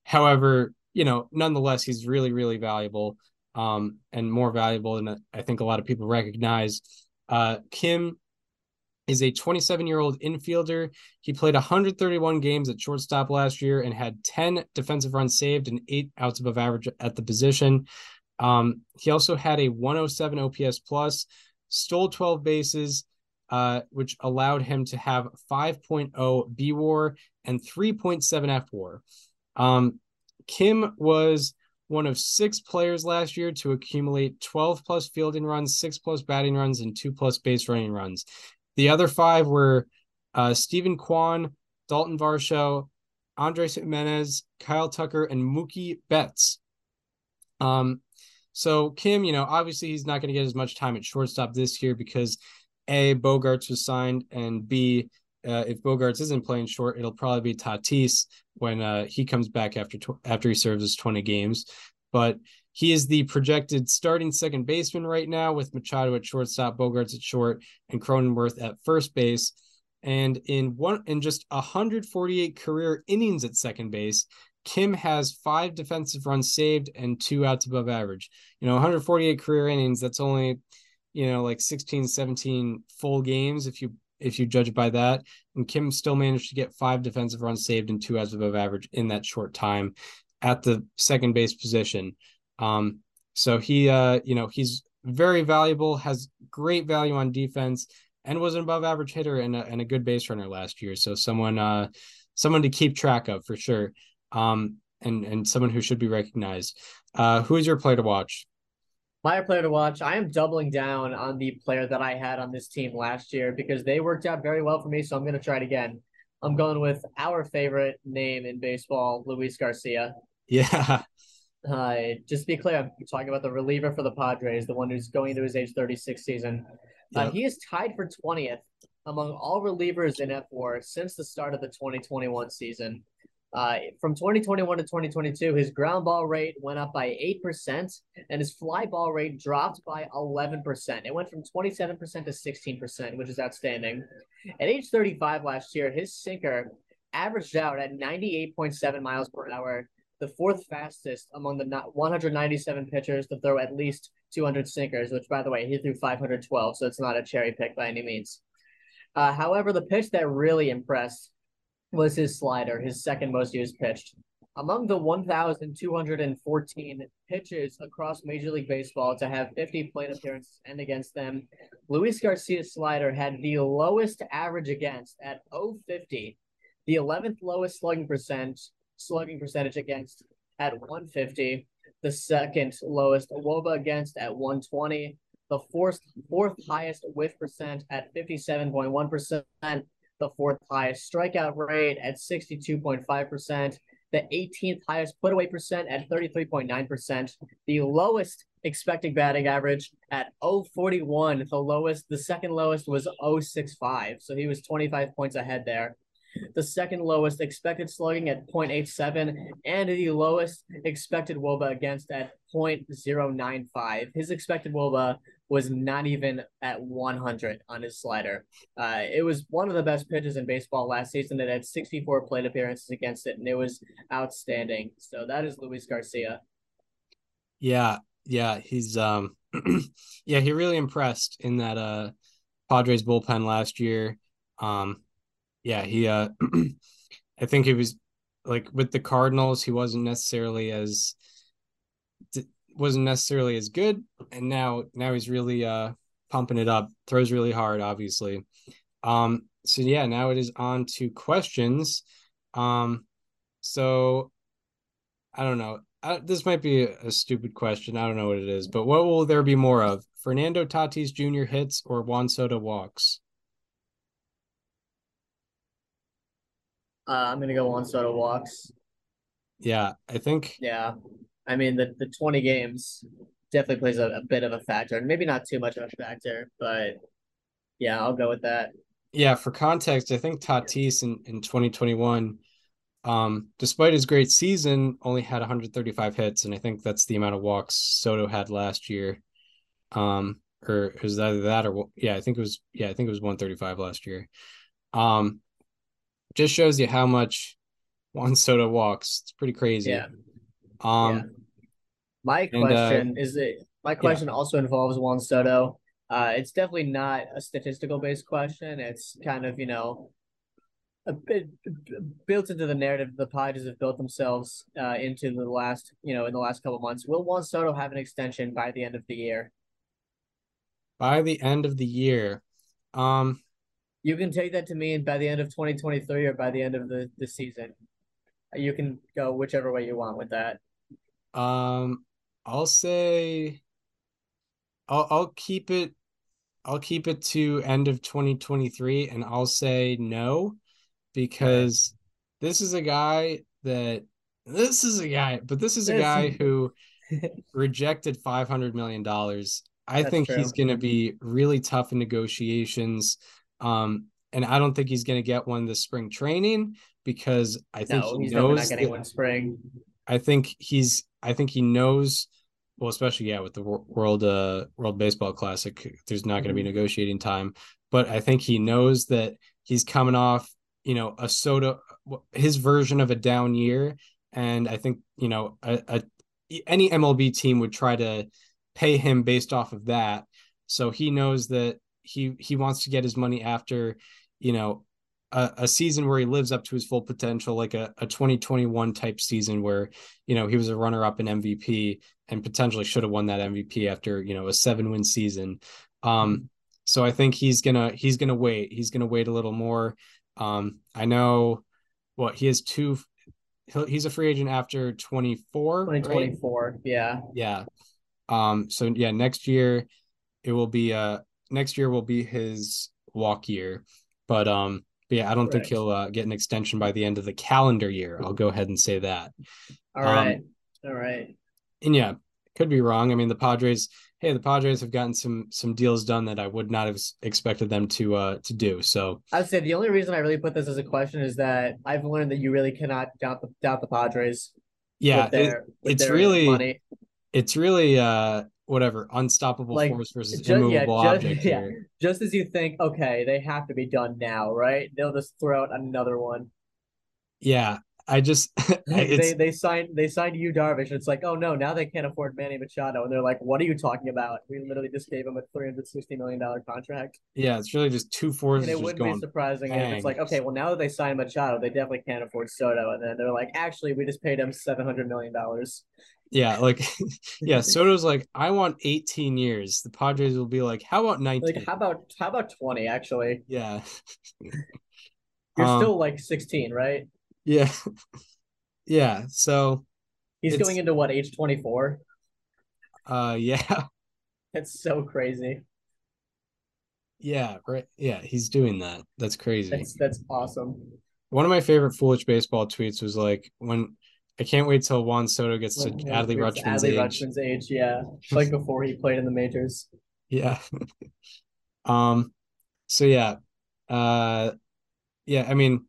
However, you know, nonetheless, he's really, really valuable um, and more valuable than I think a lot of people recognize. Uh, Kim is a 27 year old infielder. He played 131 games at shortstop last year and had 10 defensive runs saved and eight outs above average at the position. Um, he also had a 107 OPS plus, stole 12 bases, uh, which allowed him to have 5.0 B WAR and 3.7 F WAR. Um, Kim was one of six players last year to accumulate 12 plus fielding runs, six plus batting runs, and two plus base running runs. The other five were uh, Steven Kwan, Dalton Varsho, Andres Gimenez, Kyle Tucker, and Mookie Betts. Um, so Kim, you know, obviously he's not going to get as much time at shortstop this year because A, Bogaerts was signed, and B, uh, if Bogaerts isn't playing short, it'll probably be Tatis when uh, he comes back after tw- after he serves his 20 games. But he is the projected starting second baseman right now with Machado at shortstop, Bogaerts at short, and Cronenworth at first base. And in one in just 148 career innings at second base, Kim has five defensive runs saved and two outs above average. You know, 148 career innings, that's only, you know, like 16, 17 full games if you if you judge it by that. And Kim still managed to get five defensive runs saved and two outs above average in that short time at the second base position. Um, so he, uh, you know, he's very valuable, has great value on defense, and was an above average hitter and a, and a good base runner last year. So someone, uh, someone to keep track of for sure. Um, and and someone who should be recognized. Uh, who is your player to watch? My player to watch. I am doubling down on the player that I had on this team last year because they worked out very well for me. So I'm going to try it again. I'm going with our favorite name in baseball, Luis Garcia. Yeah. Uh, just to be clear, I'm talking about the reliever for the Padres, the one who's going into his age 36 season. Uh, yep. he is tied for 20th among all relievers in F4 since the start of the 2021 season. Uh, from 2021 to 2022, his ground ball rate went up by 8%, and his fly ball rate dropped by 11%. It went from 27% to 16%, which is outstanding. At age 35 last year, his sinker averaged out at 98.7 miles per hour, the fourth fastest among the 197 pitchers to throw at least 200 sinkers, which, by the way, he threw 512, so it's not a cherry pick by any means. Uh, however, the pitch that really impressed was his slider, his second most used pitch. Among the 1,214 pitches across Major League Baseball to have 50 plate appearances and against them, Luis Garcia's slider had the lowest average against at 050, the 11th lowest slugging percent slugging percentage against at 150, the second lowest WOBA against at 120, the fourth fourth highest whiff percent at 57.1%, the fourth highest strikeout rate at 62.5%, the 18th highest put away percent at 33.9%, the lowest expected batting average at 041, the lowest, the second lowest was 065. So he was 25 points ahead there. The second lowest expected slugging at 0.87 and the lowest expected WOBA against at 0.095. His expected WOBA was not even at 100 on his slider. Uh, it was one of the best pitches in baseball last season. It had 64 plate appearances against it, and it was outstanding. So that is Luis Garcia. Yeah, yeah, he's um, yeah, he really impressed in that uh Padres bullpen last year. Um, yeah, he uh, I think he was like with the Cardinals, he wasn't necessarily as wasn't necessarily as good, and now now he's really uh pumping it up. Throws really hard, obviously. Um, so yeah, now it is on to questions. Um, so I don't know. Uh, this might be a, a, stupid question. I don't know what it is, but what will there be more of? Fernando Tatis Jr. hits or Juan Soto walks? Uh, I'm gonna go Juan Soto walks. Yeah, I think. Yeah, I mean the the 20 games definitely plays a, a bit of a factor, maybe not too much of a factor, but yeah, I'll go with that. Yeah, for context, I think Tatis in, in 2021, um, despite his great season, only had 135 hits, and I think that's the amount of walks Soto had last year. Um, or was either that or yeah, I think it was yeah, I think it was 135 last year. Um, just shows you how much Juan Soto walks. It's pretty crazy. Yeah. Um, yeah. My question and, uh, is it my question yeah. also involves Juan Soto. Uh, it's definitely not a statistical based question. It's kind of, you know, a bit built into the narrative the Padres have built themselves uh, into the last, you know, in the last couple months. Will Juan Soto have an extension by the end of the year? By the end of the year, um, you can take that to mean by the end of 2023 or by the end of the, the season. You can go whichever way you want with that. Um, I'll say I'll I'll keep it I'll keep it to end of 2023 and I'll say no because this is a guy that this is a guy, but this is a guy who rejected 500 million dollars. I That's think true. he's going to be really tough in negotiations. Um, and I don't think he's going to get one this spring training because I think no, he knows not getting one spring. I think he's I think he knows well, especially yeah with the world uh World Baseball Classic, there's not going to be mm-hmm. negotiating time, but I think he knows that he's coming off you know a soda his version of a down year, and I think you know a, a any MLB team would try to pay him based off of that. So he knows that he he wants to get his money after you know a, a, season where he lives up to his full potential like a, a 2021 type season where you know he was a runner up in mvp and potentially should have won that mvp after you know a seven win season. Um so i think he's gonna he's gonna wait. He's gonna wait a little more. Um i know what he has two he's a free agent after 24 2024 right? yeah. Yeah. Um so yeah next year it will be uh next year will be his walk year. But um, but yeah, I don't think he'll uh, get an extension by the end of the calendar year. I'll go ahead and say that. All um, right. All right. And yeah, could be wrong. I mean, the Padres. Hey, the Padres have gotten some some deals done that I would not have expected them to uh to do. So I'd say the only reason I really put this as a question is that I've learned that you really cannot doubt the doubt the Padres. Yeah, their, it, it's really money. it's really uh whatever unstoppable like, force versus just, immovable yeah, just, object. Yeah, here. just as you think, okay, they have to be done now, right? They'll just throw out another one. Yeah, I just they they signed they signed Yu Darvish. It's like, oh no, now they can't afford Manny Machado, and they're like, what are you talking about? We literally just gave him a three hundred sixty million dollar contract. Yeah, it's really just two forces. And it wouldn't be surprising if it's like, okay, well now that they signed Machado, they definitely can't afford Soto, and then they're like, actually, we just paid him seven hundred million dollars. Yeah, like yeah, Soto's like, I want 18 years. The Padres will be like, how about 19? Like, how about how about 20 actually? Yeah. You're um, still like 16, right? Yeah. Yeah. So he's going into what age 24? Uh yeah. That's so crazy. Yeah, right. Yeah, he's doing that. That's crazy. That's that's awesome. One of my favorite foolish baseball tweets was like when I can't wait till Juan Soto gets to Adley Rutschman's Adley age. Rutschman's age, yeah, like before he played in the majors. Yeah. um. So yeah, uh, yeah. I mean,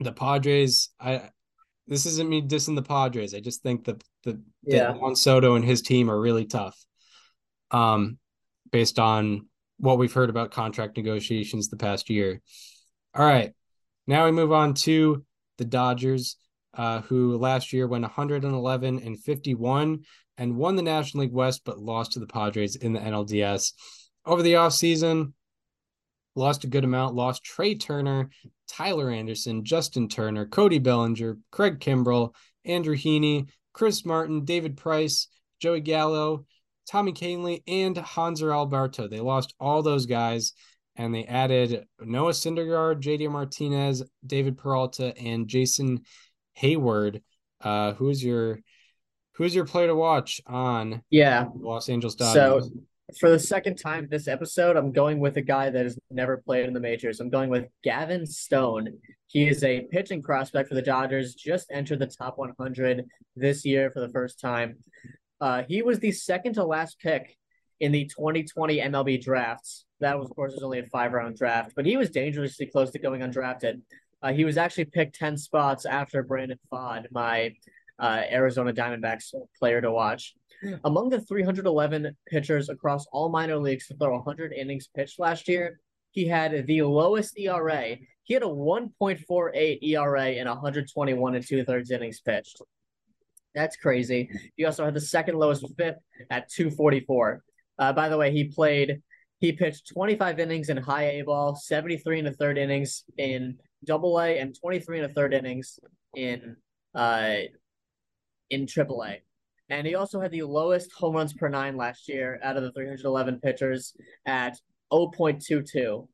the Padres. I. This isn't me dissing the Padres. I just think that the yeah. Juan Soto and his team are really tough. Um, based on what we've heard about contract negotiations the past year. All right. Now we move on to the Dodgers, uh, who last year went 111 and 51 and won the National League West, but lost to the Padres in the NLDS. Over the offseason, lost a good amount, lost Trea Turner, Tyler Anderson, Justin Turner, Cody Bellinger, Craig Kimbrel, Andrew Heaney, Chris Martin, David Price, Joey Gallo, Tommy Kahnle, and Hanser Alberto. They lost all those guys and they added Noah Syndergaard, JD Martinez, David Peralta, and Jason Heyward. Uh, who's your who's your player to watch on yeah Los Angeles Dodgers? So for the second time this episode, I'm going with a guy that has never played in the majors. I'm going with Gavin Stone. He is a pitching prospect for the Dodgers, just entered the top 100 this year for the first time. Uh, he was the second to last pick in the 2020 MLB drafts. That was, of course, was only a five round draft, but he was dangerously close to going undrafted. Uh, he was actually picked 10 spots after Brandon Pfaadt, my uh, Arizona Diamondbacks player to watch. Among the 311 pitchers across all minor leagues to throw 100 innings pitched last year, he had the lowest ERA. He had a 1.48 ERA in 121 and two thirds innings pitched. That's crazy. He also had the second lowest FIP at 244. Uh, by the way, he played, he pitched 25 innings in high A ball, 73 in the third innings in double A, and 23 in a third innings in uh in triple A. And he also had the lowest home runs per nine last year out of the 311 pitchers at 0.22.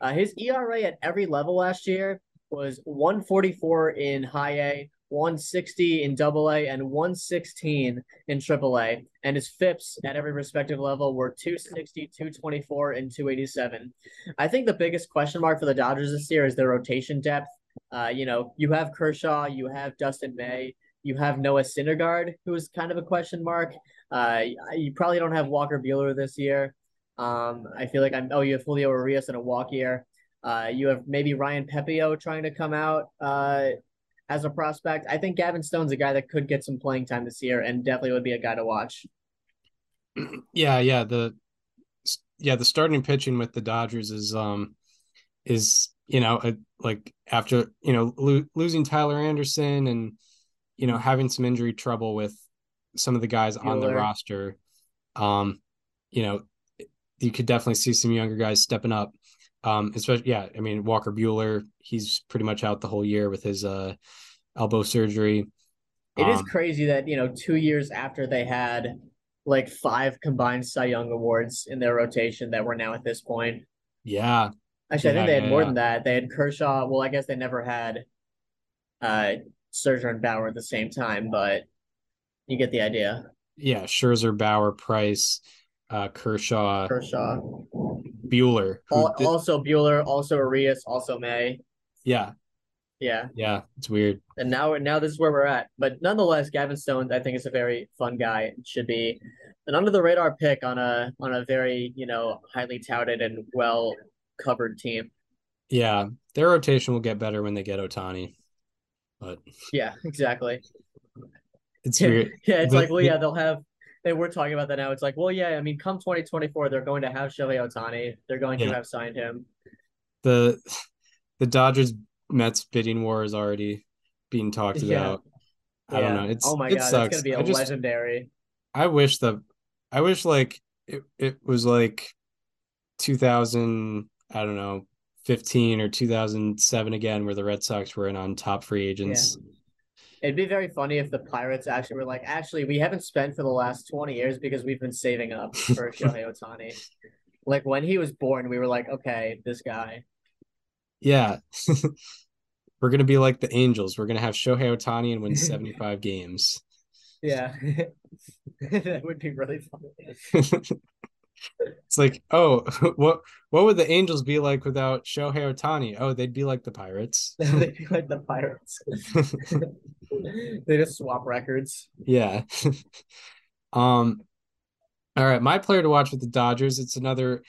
Uh, his ERA at every level last year was 144 in high A, 160 in double A and 116 in triple A. And his FIPS at every respective level were 260, 224, and 287. I think the biggest question mark for the Dodgers this year is their rotation depth. Uh, you know, you have Kershaw, you have Dustin May, you have Noah Syndergaard, who is kind of a question mark. Uh, you probably don't have Walker Buehler this year. Um, I feel like I'm. Oh, you have Julio Urias in a walk year. Uh, you have maybe Ryan Pepiot trying to come out. Uh, as a prospect. I think Gavin Stone's a guy that could get some playing time this year and definitely would be a guy to watch. Yeah, yeah, the yeah, the starting pitching with the Dodgers is um is you know a, like after you know lo- losing Tyler Anderson and you know having some injury trouble with some of the guys Buehler. on the roster um you know you could definitely see some younger guys stepping up um, especially yeah, I mean Walker Buehler, he's pretty much out the whole year with his uh elbow surgery. It um, is crazy that you know two years after they had like five combined Cy Young awards in their rotation that we're now at this point. Yeah. Actually, yeah, I think they had yeah, more yeah. than that. They had Kershaw. Well, I guess they never had uh Scherzer and Bauer at the same time, but you get the idea. Yeah, Scherzer, Bauer, Price, uh, Kershaw, Kershaw, Buehler, Al- did... also Buehler, also Arias, also May. Yeah. Yeah. Yeah. It's weird. And now now this is where we're at. But nonetheless, Gavin Stone, I think is a very fun guy. should be an under the radar pick on a on a very, you know, highly touted and well covered team. Yeah. Their rotation will get better when they get Ohtani. But yeah, exactly. It's weird. yeah, it's but, like, well, yeah, they'll have and we're talking about that now. It's like, well, yeah, I mean, come 2024, they're going to have Shohei Ohtani. They're going yeah. to have signed him. The the Dodgers Mets bidding war is already being talked about. Yeah. I don't know. It's oh my it god, sucks. it's gonna be a I just, legendary. I wish the I wish like it, it was like 2000, I don't know, 15 or 2007 again, where the Red Sox were in on top free agents. Yeah. It'd be very funny if the Pirates actually were like, actually, we haven't spent for the last 20 years because we've been saving up for Shohei Ohtani. Like when he was born, we were like, okay, this guy. Yeah. we're going to be like the Angels. We're going to have Shohei Ohtani and win 75 games. Yeah. that would be really funny. It's like, oh, what what would the Angels be like without Shohei Ohtani? Oh, they'd be like the Pirates. they'd be like the Pirates. they just swap records. Yeah. um. All right, my player to watch with the Dodgers. It's another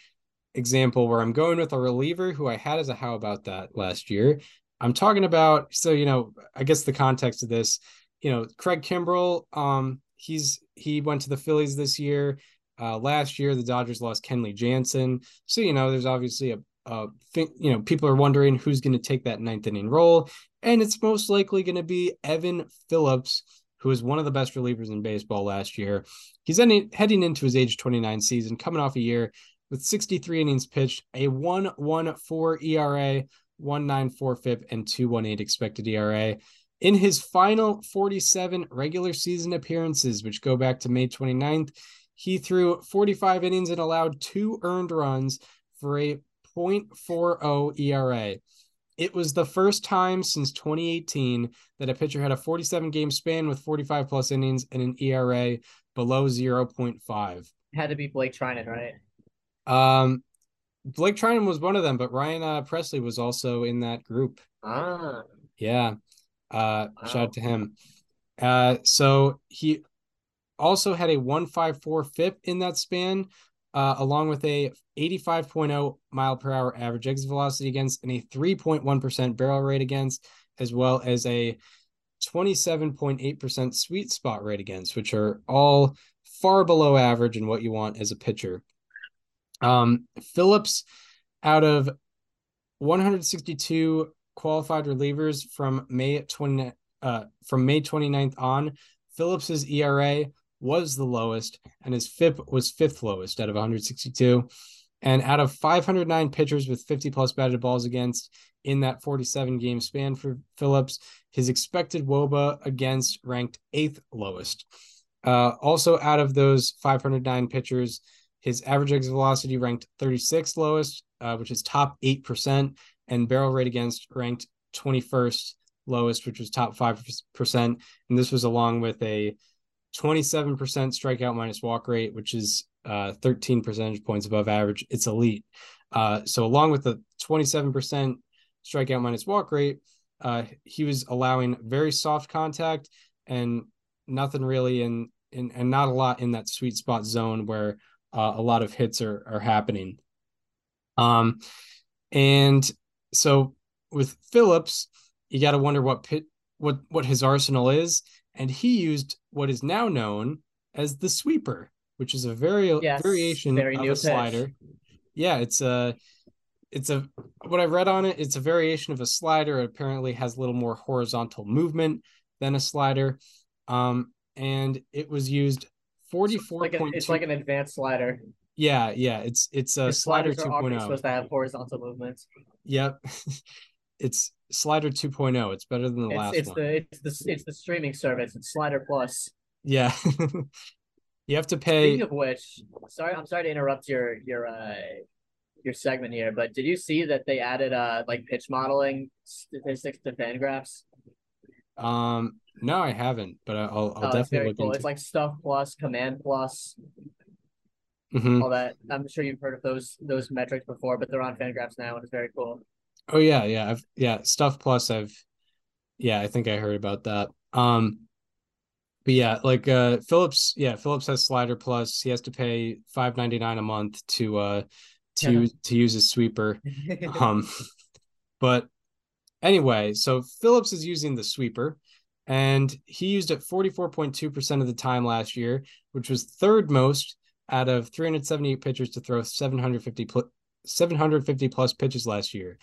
example where I'm going with a reliever who I had as a how about that last year. I'm talking about so you know I guess the context of this, you know, Craig Kimbrel. Um, he's he went to the Phillies this year Uh, last year, the Dodgers lost Kenley Jansen. So, you know, there's obviously a, a thing, you know, people are wondering who's going to take that ninth inning role. And it's most likely going to be Evan Phillips, who is one of the best relievers in baseball last year. He's heading into his age 29 season, coming off a year with 63 innings pitched, a 1.14 ERA, 1.94 FIP, and 2.18 expected ERA. In his final 47 regular season appearances, which go back to May 29th, he threw 45 innings and allowed two earned runs for a 0.40 ERA. It was the first time since 2018 that a pitcher had a 47 game span with 45 plus innings and an ERA below 0.5. Had to be Blake Treinen, right? Um, Blake Treinen was one of them, but Ryan uh, Pressly was also in that group. Ah, yeah. Uh, wow. shout out to him. Uh, so he also had a 154 FIP in that span, uh, along with a 85.0 mile per hour average exit velocity against and a 3.1% barrel rate against, as well as a 27.8% sweet spot rate against, which are all far below average and what you want as a pitcher. Um, Phillips, out of 162 qualified relievers from May 20 uh, from May 29th on, Phillips's ERA was the lowest, and his FIP was fifth lowest out of 162. And out of 509 pitchers with 50 plus batted balls against in that 47 game span for Phillips, his expected WOBA against ranked eighth lowest. Uh, also, out of those 509 pitchers, his average exit velocity ranked 36th lowest, uh, which is top 8%, and barrel rate against ranked 21st lowest, which was top 5%. And this was along with a 27% strikeout minus walk rate, which is uh, 13 percentage points above average. It's elite. Uh, so, along with the 27% strikeout minus walk rate, uh, he was allowing very soft contact and nothing really in, in and not a lot in that sweet spot zone where uh, a lot of hits are are happening. Um, and so with Phillips, you got to wonder what pit what what his arsenal is, and he used what is now known as the sweeper, which is a very yes, variation very of a slider. Yeah, it's a it's a what I've read on it. It's a variation of a slider. It apparently has a little more horizontal movement than a slider, um, and it was used 44 like it's like an advanced slider. Yeah, yeah, it's it's a slider 2.0. supposed to have horizontal movements. Yep. it's slider 2.0. It's better than the it's, last it's one. The, it's the it's the streaming service. It's Slider Plus. Yeah. you have to pay Speaking of which, sorry, I'm sorry to interrupt your your uh your segment here, but did you see that they added uh like pitch modeling statistics to Fangraphs? Um, no, I haven't, but I'll, I'll oh, definitely look cool. into. It's like Stuff Plus, Command Plus, mm-hmm. all that. I'm sure you've heard of those those metrics before, but they're on Fangraphs now, and it's very cool. Oh yeah, yeah, I've yeah Stuff Plus. I've yeah, I think I heard about that. Um, but yeah, like uh Phillips, yeah, Phillips has Slider Plus. He has to pay five ninety nine a month to uh to yeah. to use his sweeper. um, but Anyway, so Phillips is using the sweeper, and he used it 44.2% of the time last year, which was third most out of 378 pitchers to throw 750 pl- 750 plus pitches last year.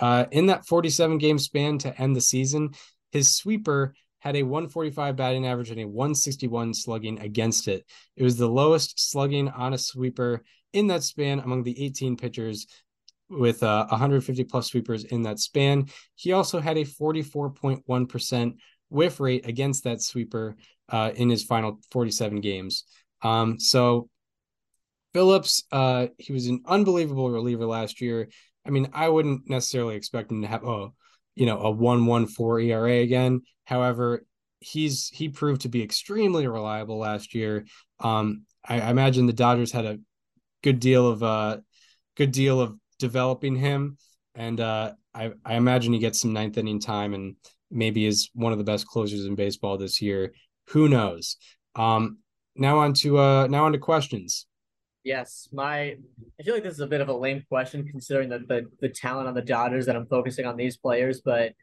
Uh, in that 47 game span to end the season, his sweeper had a 145 batting average and a 161 slugging against it. It was the lowest slugging on a sweeper in that span among the 18 pitchers with uh, 150 plus sweepers in that span. He also had a 44.1% whiff rate against that sweeper uh, in his final 47 games. Um, so Phillips, uh, he was an unbelievable reliever last year. I mean, I wouldn't necessarily expect him to have a, you know, a one one four ERA again. However, he's he proved to be extremely reliable last year. Um, I, I imagine the Dodgers had a good deal of uh good deal of developing him. And uh, I, I imagine he gets some ninth inning time and maybe is one of the best closers in baseball this year. Who knows? Um, now on to uh, now on to questions. Yes, my I feel like this is a bit of a lame question considering the, the the talent on the Dodgers that I'm focusing on these players, but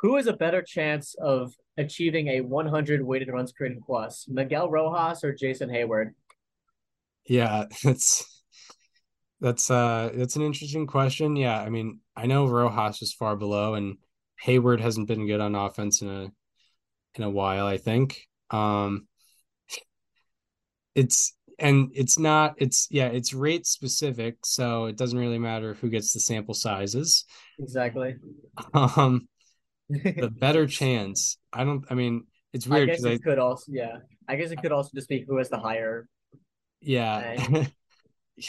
who has a better chance of achieving a 100 weighted runs created plus, Miguel Rojas or Jason Heyward? Yeah, that's that's uh that's an interesting question. Yeah, I mean, I know Rojas is far below, and Hayward hasn't been good on offense in a in a while. I think. Um, it's and it's not it's yeah it's rate specific so it doesn't really matter who gets the sample sizes. Exactly. Um the better chance. I don't i mean it's weird i guess it I, could also yeah. I guess it could also just be who has the higher yeah.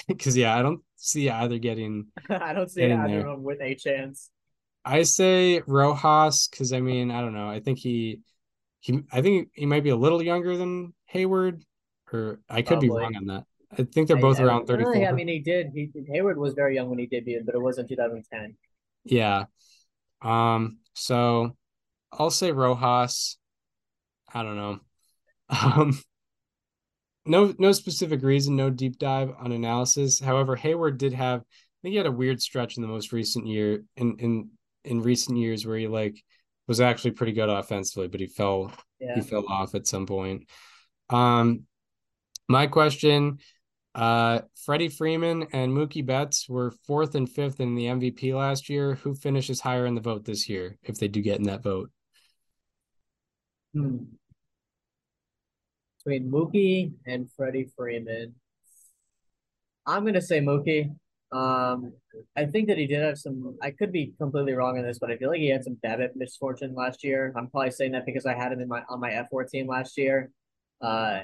Because yeah i don't see either getting i don't see either of them with a chance. I say rojas because i mean i don't know. I think he he i think he might be a little younger than heyward or I could Probably. be wrong on that. I think they're both I, around 34. I mean, he did. He, Heyward was very young when he debuted, but it was in 2010. Yeah. Um. So I'll say Rojas. I don't know. Um. No, no specific reason, no deep dive on analysis. However, Heyward did have. I think he had a weird stretch in the most recent year, in in in recent years where he like was actually pretty good offensively, but he fell yeah. he fell off at some point. Um, my question uh, Freddie Freeman and Mookie Betts were fourth and fifth in the MVP last year. Who finishes higher in the vote this year if they do get in that vote? Hmm. Between Mookie and Freddie Freeman, I'm gonna say Mookie. Um, I think that he did have some. I could be completely wrong on this, but I feel like he had some BABIP misfortune last year. I'm probably saying that because I had him in my on my F4 team last year. Uh,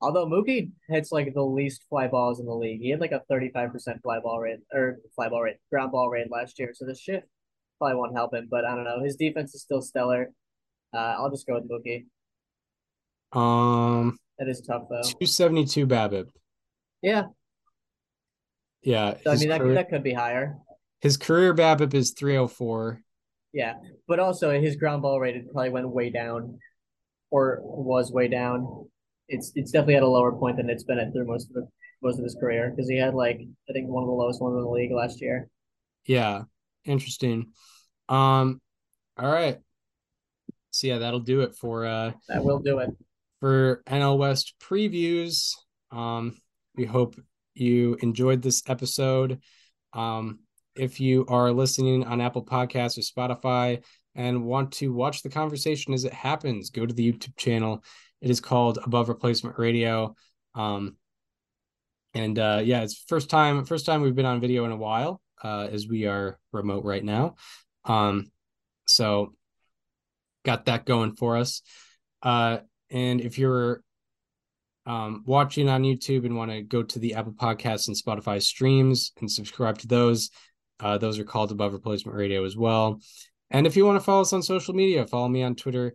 Although Mookie hits like the least fly balls in the league, he had like a thirty five percent fly ball rate or fly ball rate, ground ball rate last year. So the shift probably won't help him. But I don't know. His defense is still stellar. Uh, I'll just go with Mookie. Um, that is tough though. Two seventy two BABIP. Yeah. Yeah. So, I mean that that could be higher. His career BABIP is three oh four. Yeah, but also his ground ball rate probably went way down, or was way down it's it's definitely at a lower point than it's been at through most of the, most of his career because he had like I think one of the lowest ones in the league last year. Yeah, interesting. Um, all right. So yeah, that'll do it for uh. That will do it for NL West previews. Um, we hope you enjoyed this episode. Um, if you are listening on Apple Podcasts or Spotify and want to watch the conversation as it happens, go to the YouTube channel it is called Above Replacement Radio. Um, and uh, yeah, it's first time first time we've been on video in a while, uh, as we are remote right now. Um, so got that going for us. Uh, and if you're um, watching on YouTube and want to go to the Apple Podcasts and Spotify streams and subscribe to those, uh, those are called Above Replacement Radio as well. And if you want to follow us on social media, follow me on Twitter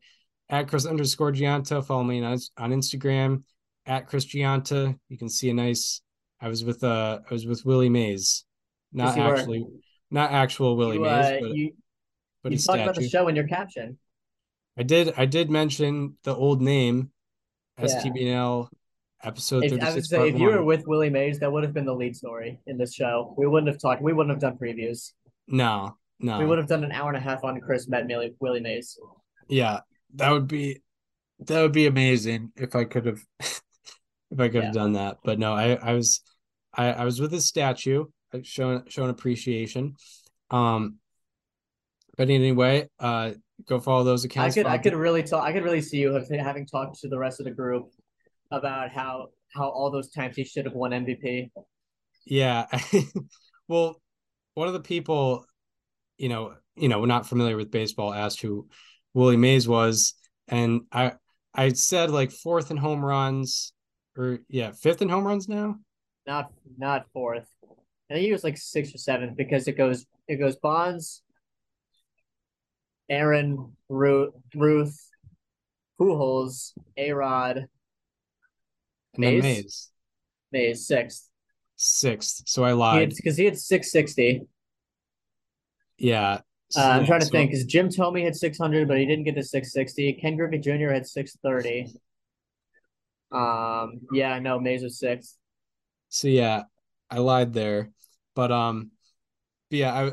at Chris underscore Gianta. Follow me on, on Instagram at Chris Gianta. You can see a nice. I was with uh I was with Willie Mays, not actually, were. not actual Willie you, Mays, uh, but you, but you talked about the show in your caption. I did. I did mention the old name, yeah. STBNL episode. If, I would say if you were with Willie Mays, that would have been the lead story in this show. We wouldn't have talked. We wouldn't have done previews. No, no. We would have done an hour and a half on Chris met Willie Mays. Yeah, that would be that would be amazing if I could have if I could yeah. have done that. But no, I I was I, I was with his statue, uh, showing showing appreciation. Um, but anyway, uh, go follow those accounts. I could I could really talk. I could really see you having talked to the rest of the group about how how all those times he should have won MVP. Yeah, well, one of the people, you know, you know, not familiar with baseball, asked who Willie Mays was, and I I said like fourth in home runs, or yeah, fifth in home runs now. Not not fourth. I think he was like sixth or seventh because it goes it goes Bonds, Aaron, Ruth, Ruth, Pujols, A Rod, Mays. Mays. Mays sixth. Sixth. So I lied because he, he had six sixty. Yeah, uh, I'm trying to so, think because Jim Thome had 600, but he didn't get to 660. Ken Griffey Jr. had 630. Um, yeah, no, Mays was six. So yeah, I lied there, but um, but yeah, I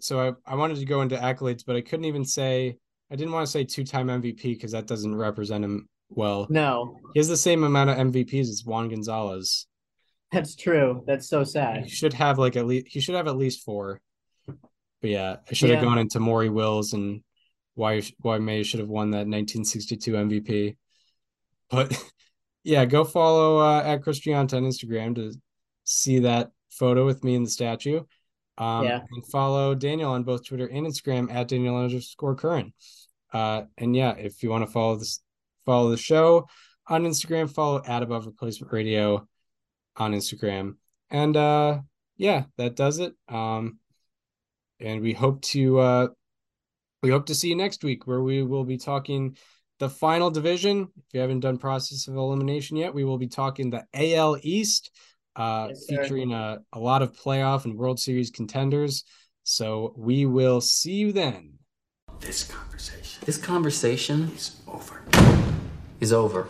so I I wanted to go into accolades, but I couldn't even say I didn't want to say two time MVP because that doesn't represent him well. No, he has the same amount of MVPs as Juan Gonzalez. That's true. That's so sad. He should have like at least he should have at least four. But yeah, I should have Yeah. gone into Maury Wills and why why May should have won that 1962 MVP. But yeah, go follow uh, at Chris Giant on Instagram to see that photo with me in the statue. Um, Yeah. and follow Daniel on both Twitter and Instagram at Daniel underscore Curran. Uh, and yeah, if you want to follow this, follow the show on Instagram, follow at above replacement radio on Instagram. And uh, yeah, that does it. Um, and we hope to uh, we hope to see you next week where we will be talking the final division. If you haven't done process of elimination yet, we will be talking the AL East, uh, Yes, featuring a, a lot of playoff and World Series contenders. So we will see you then. This conversation This conversation is over. is over.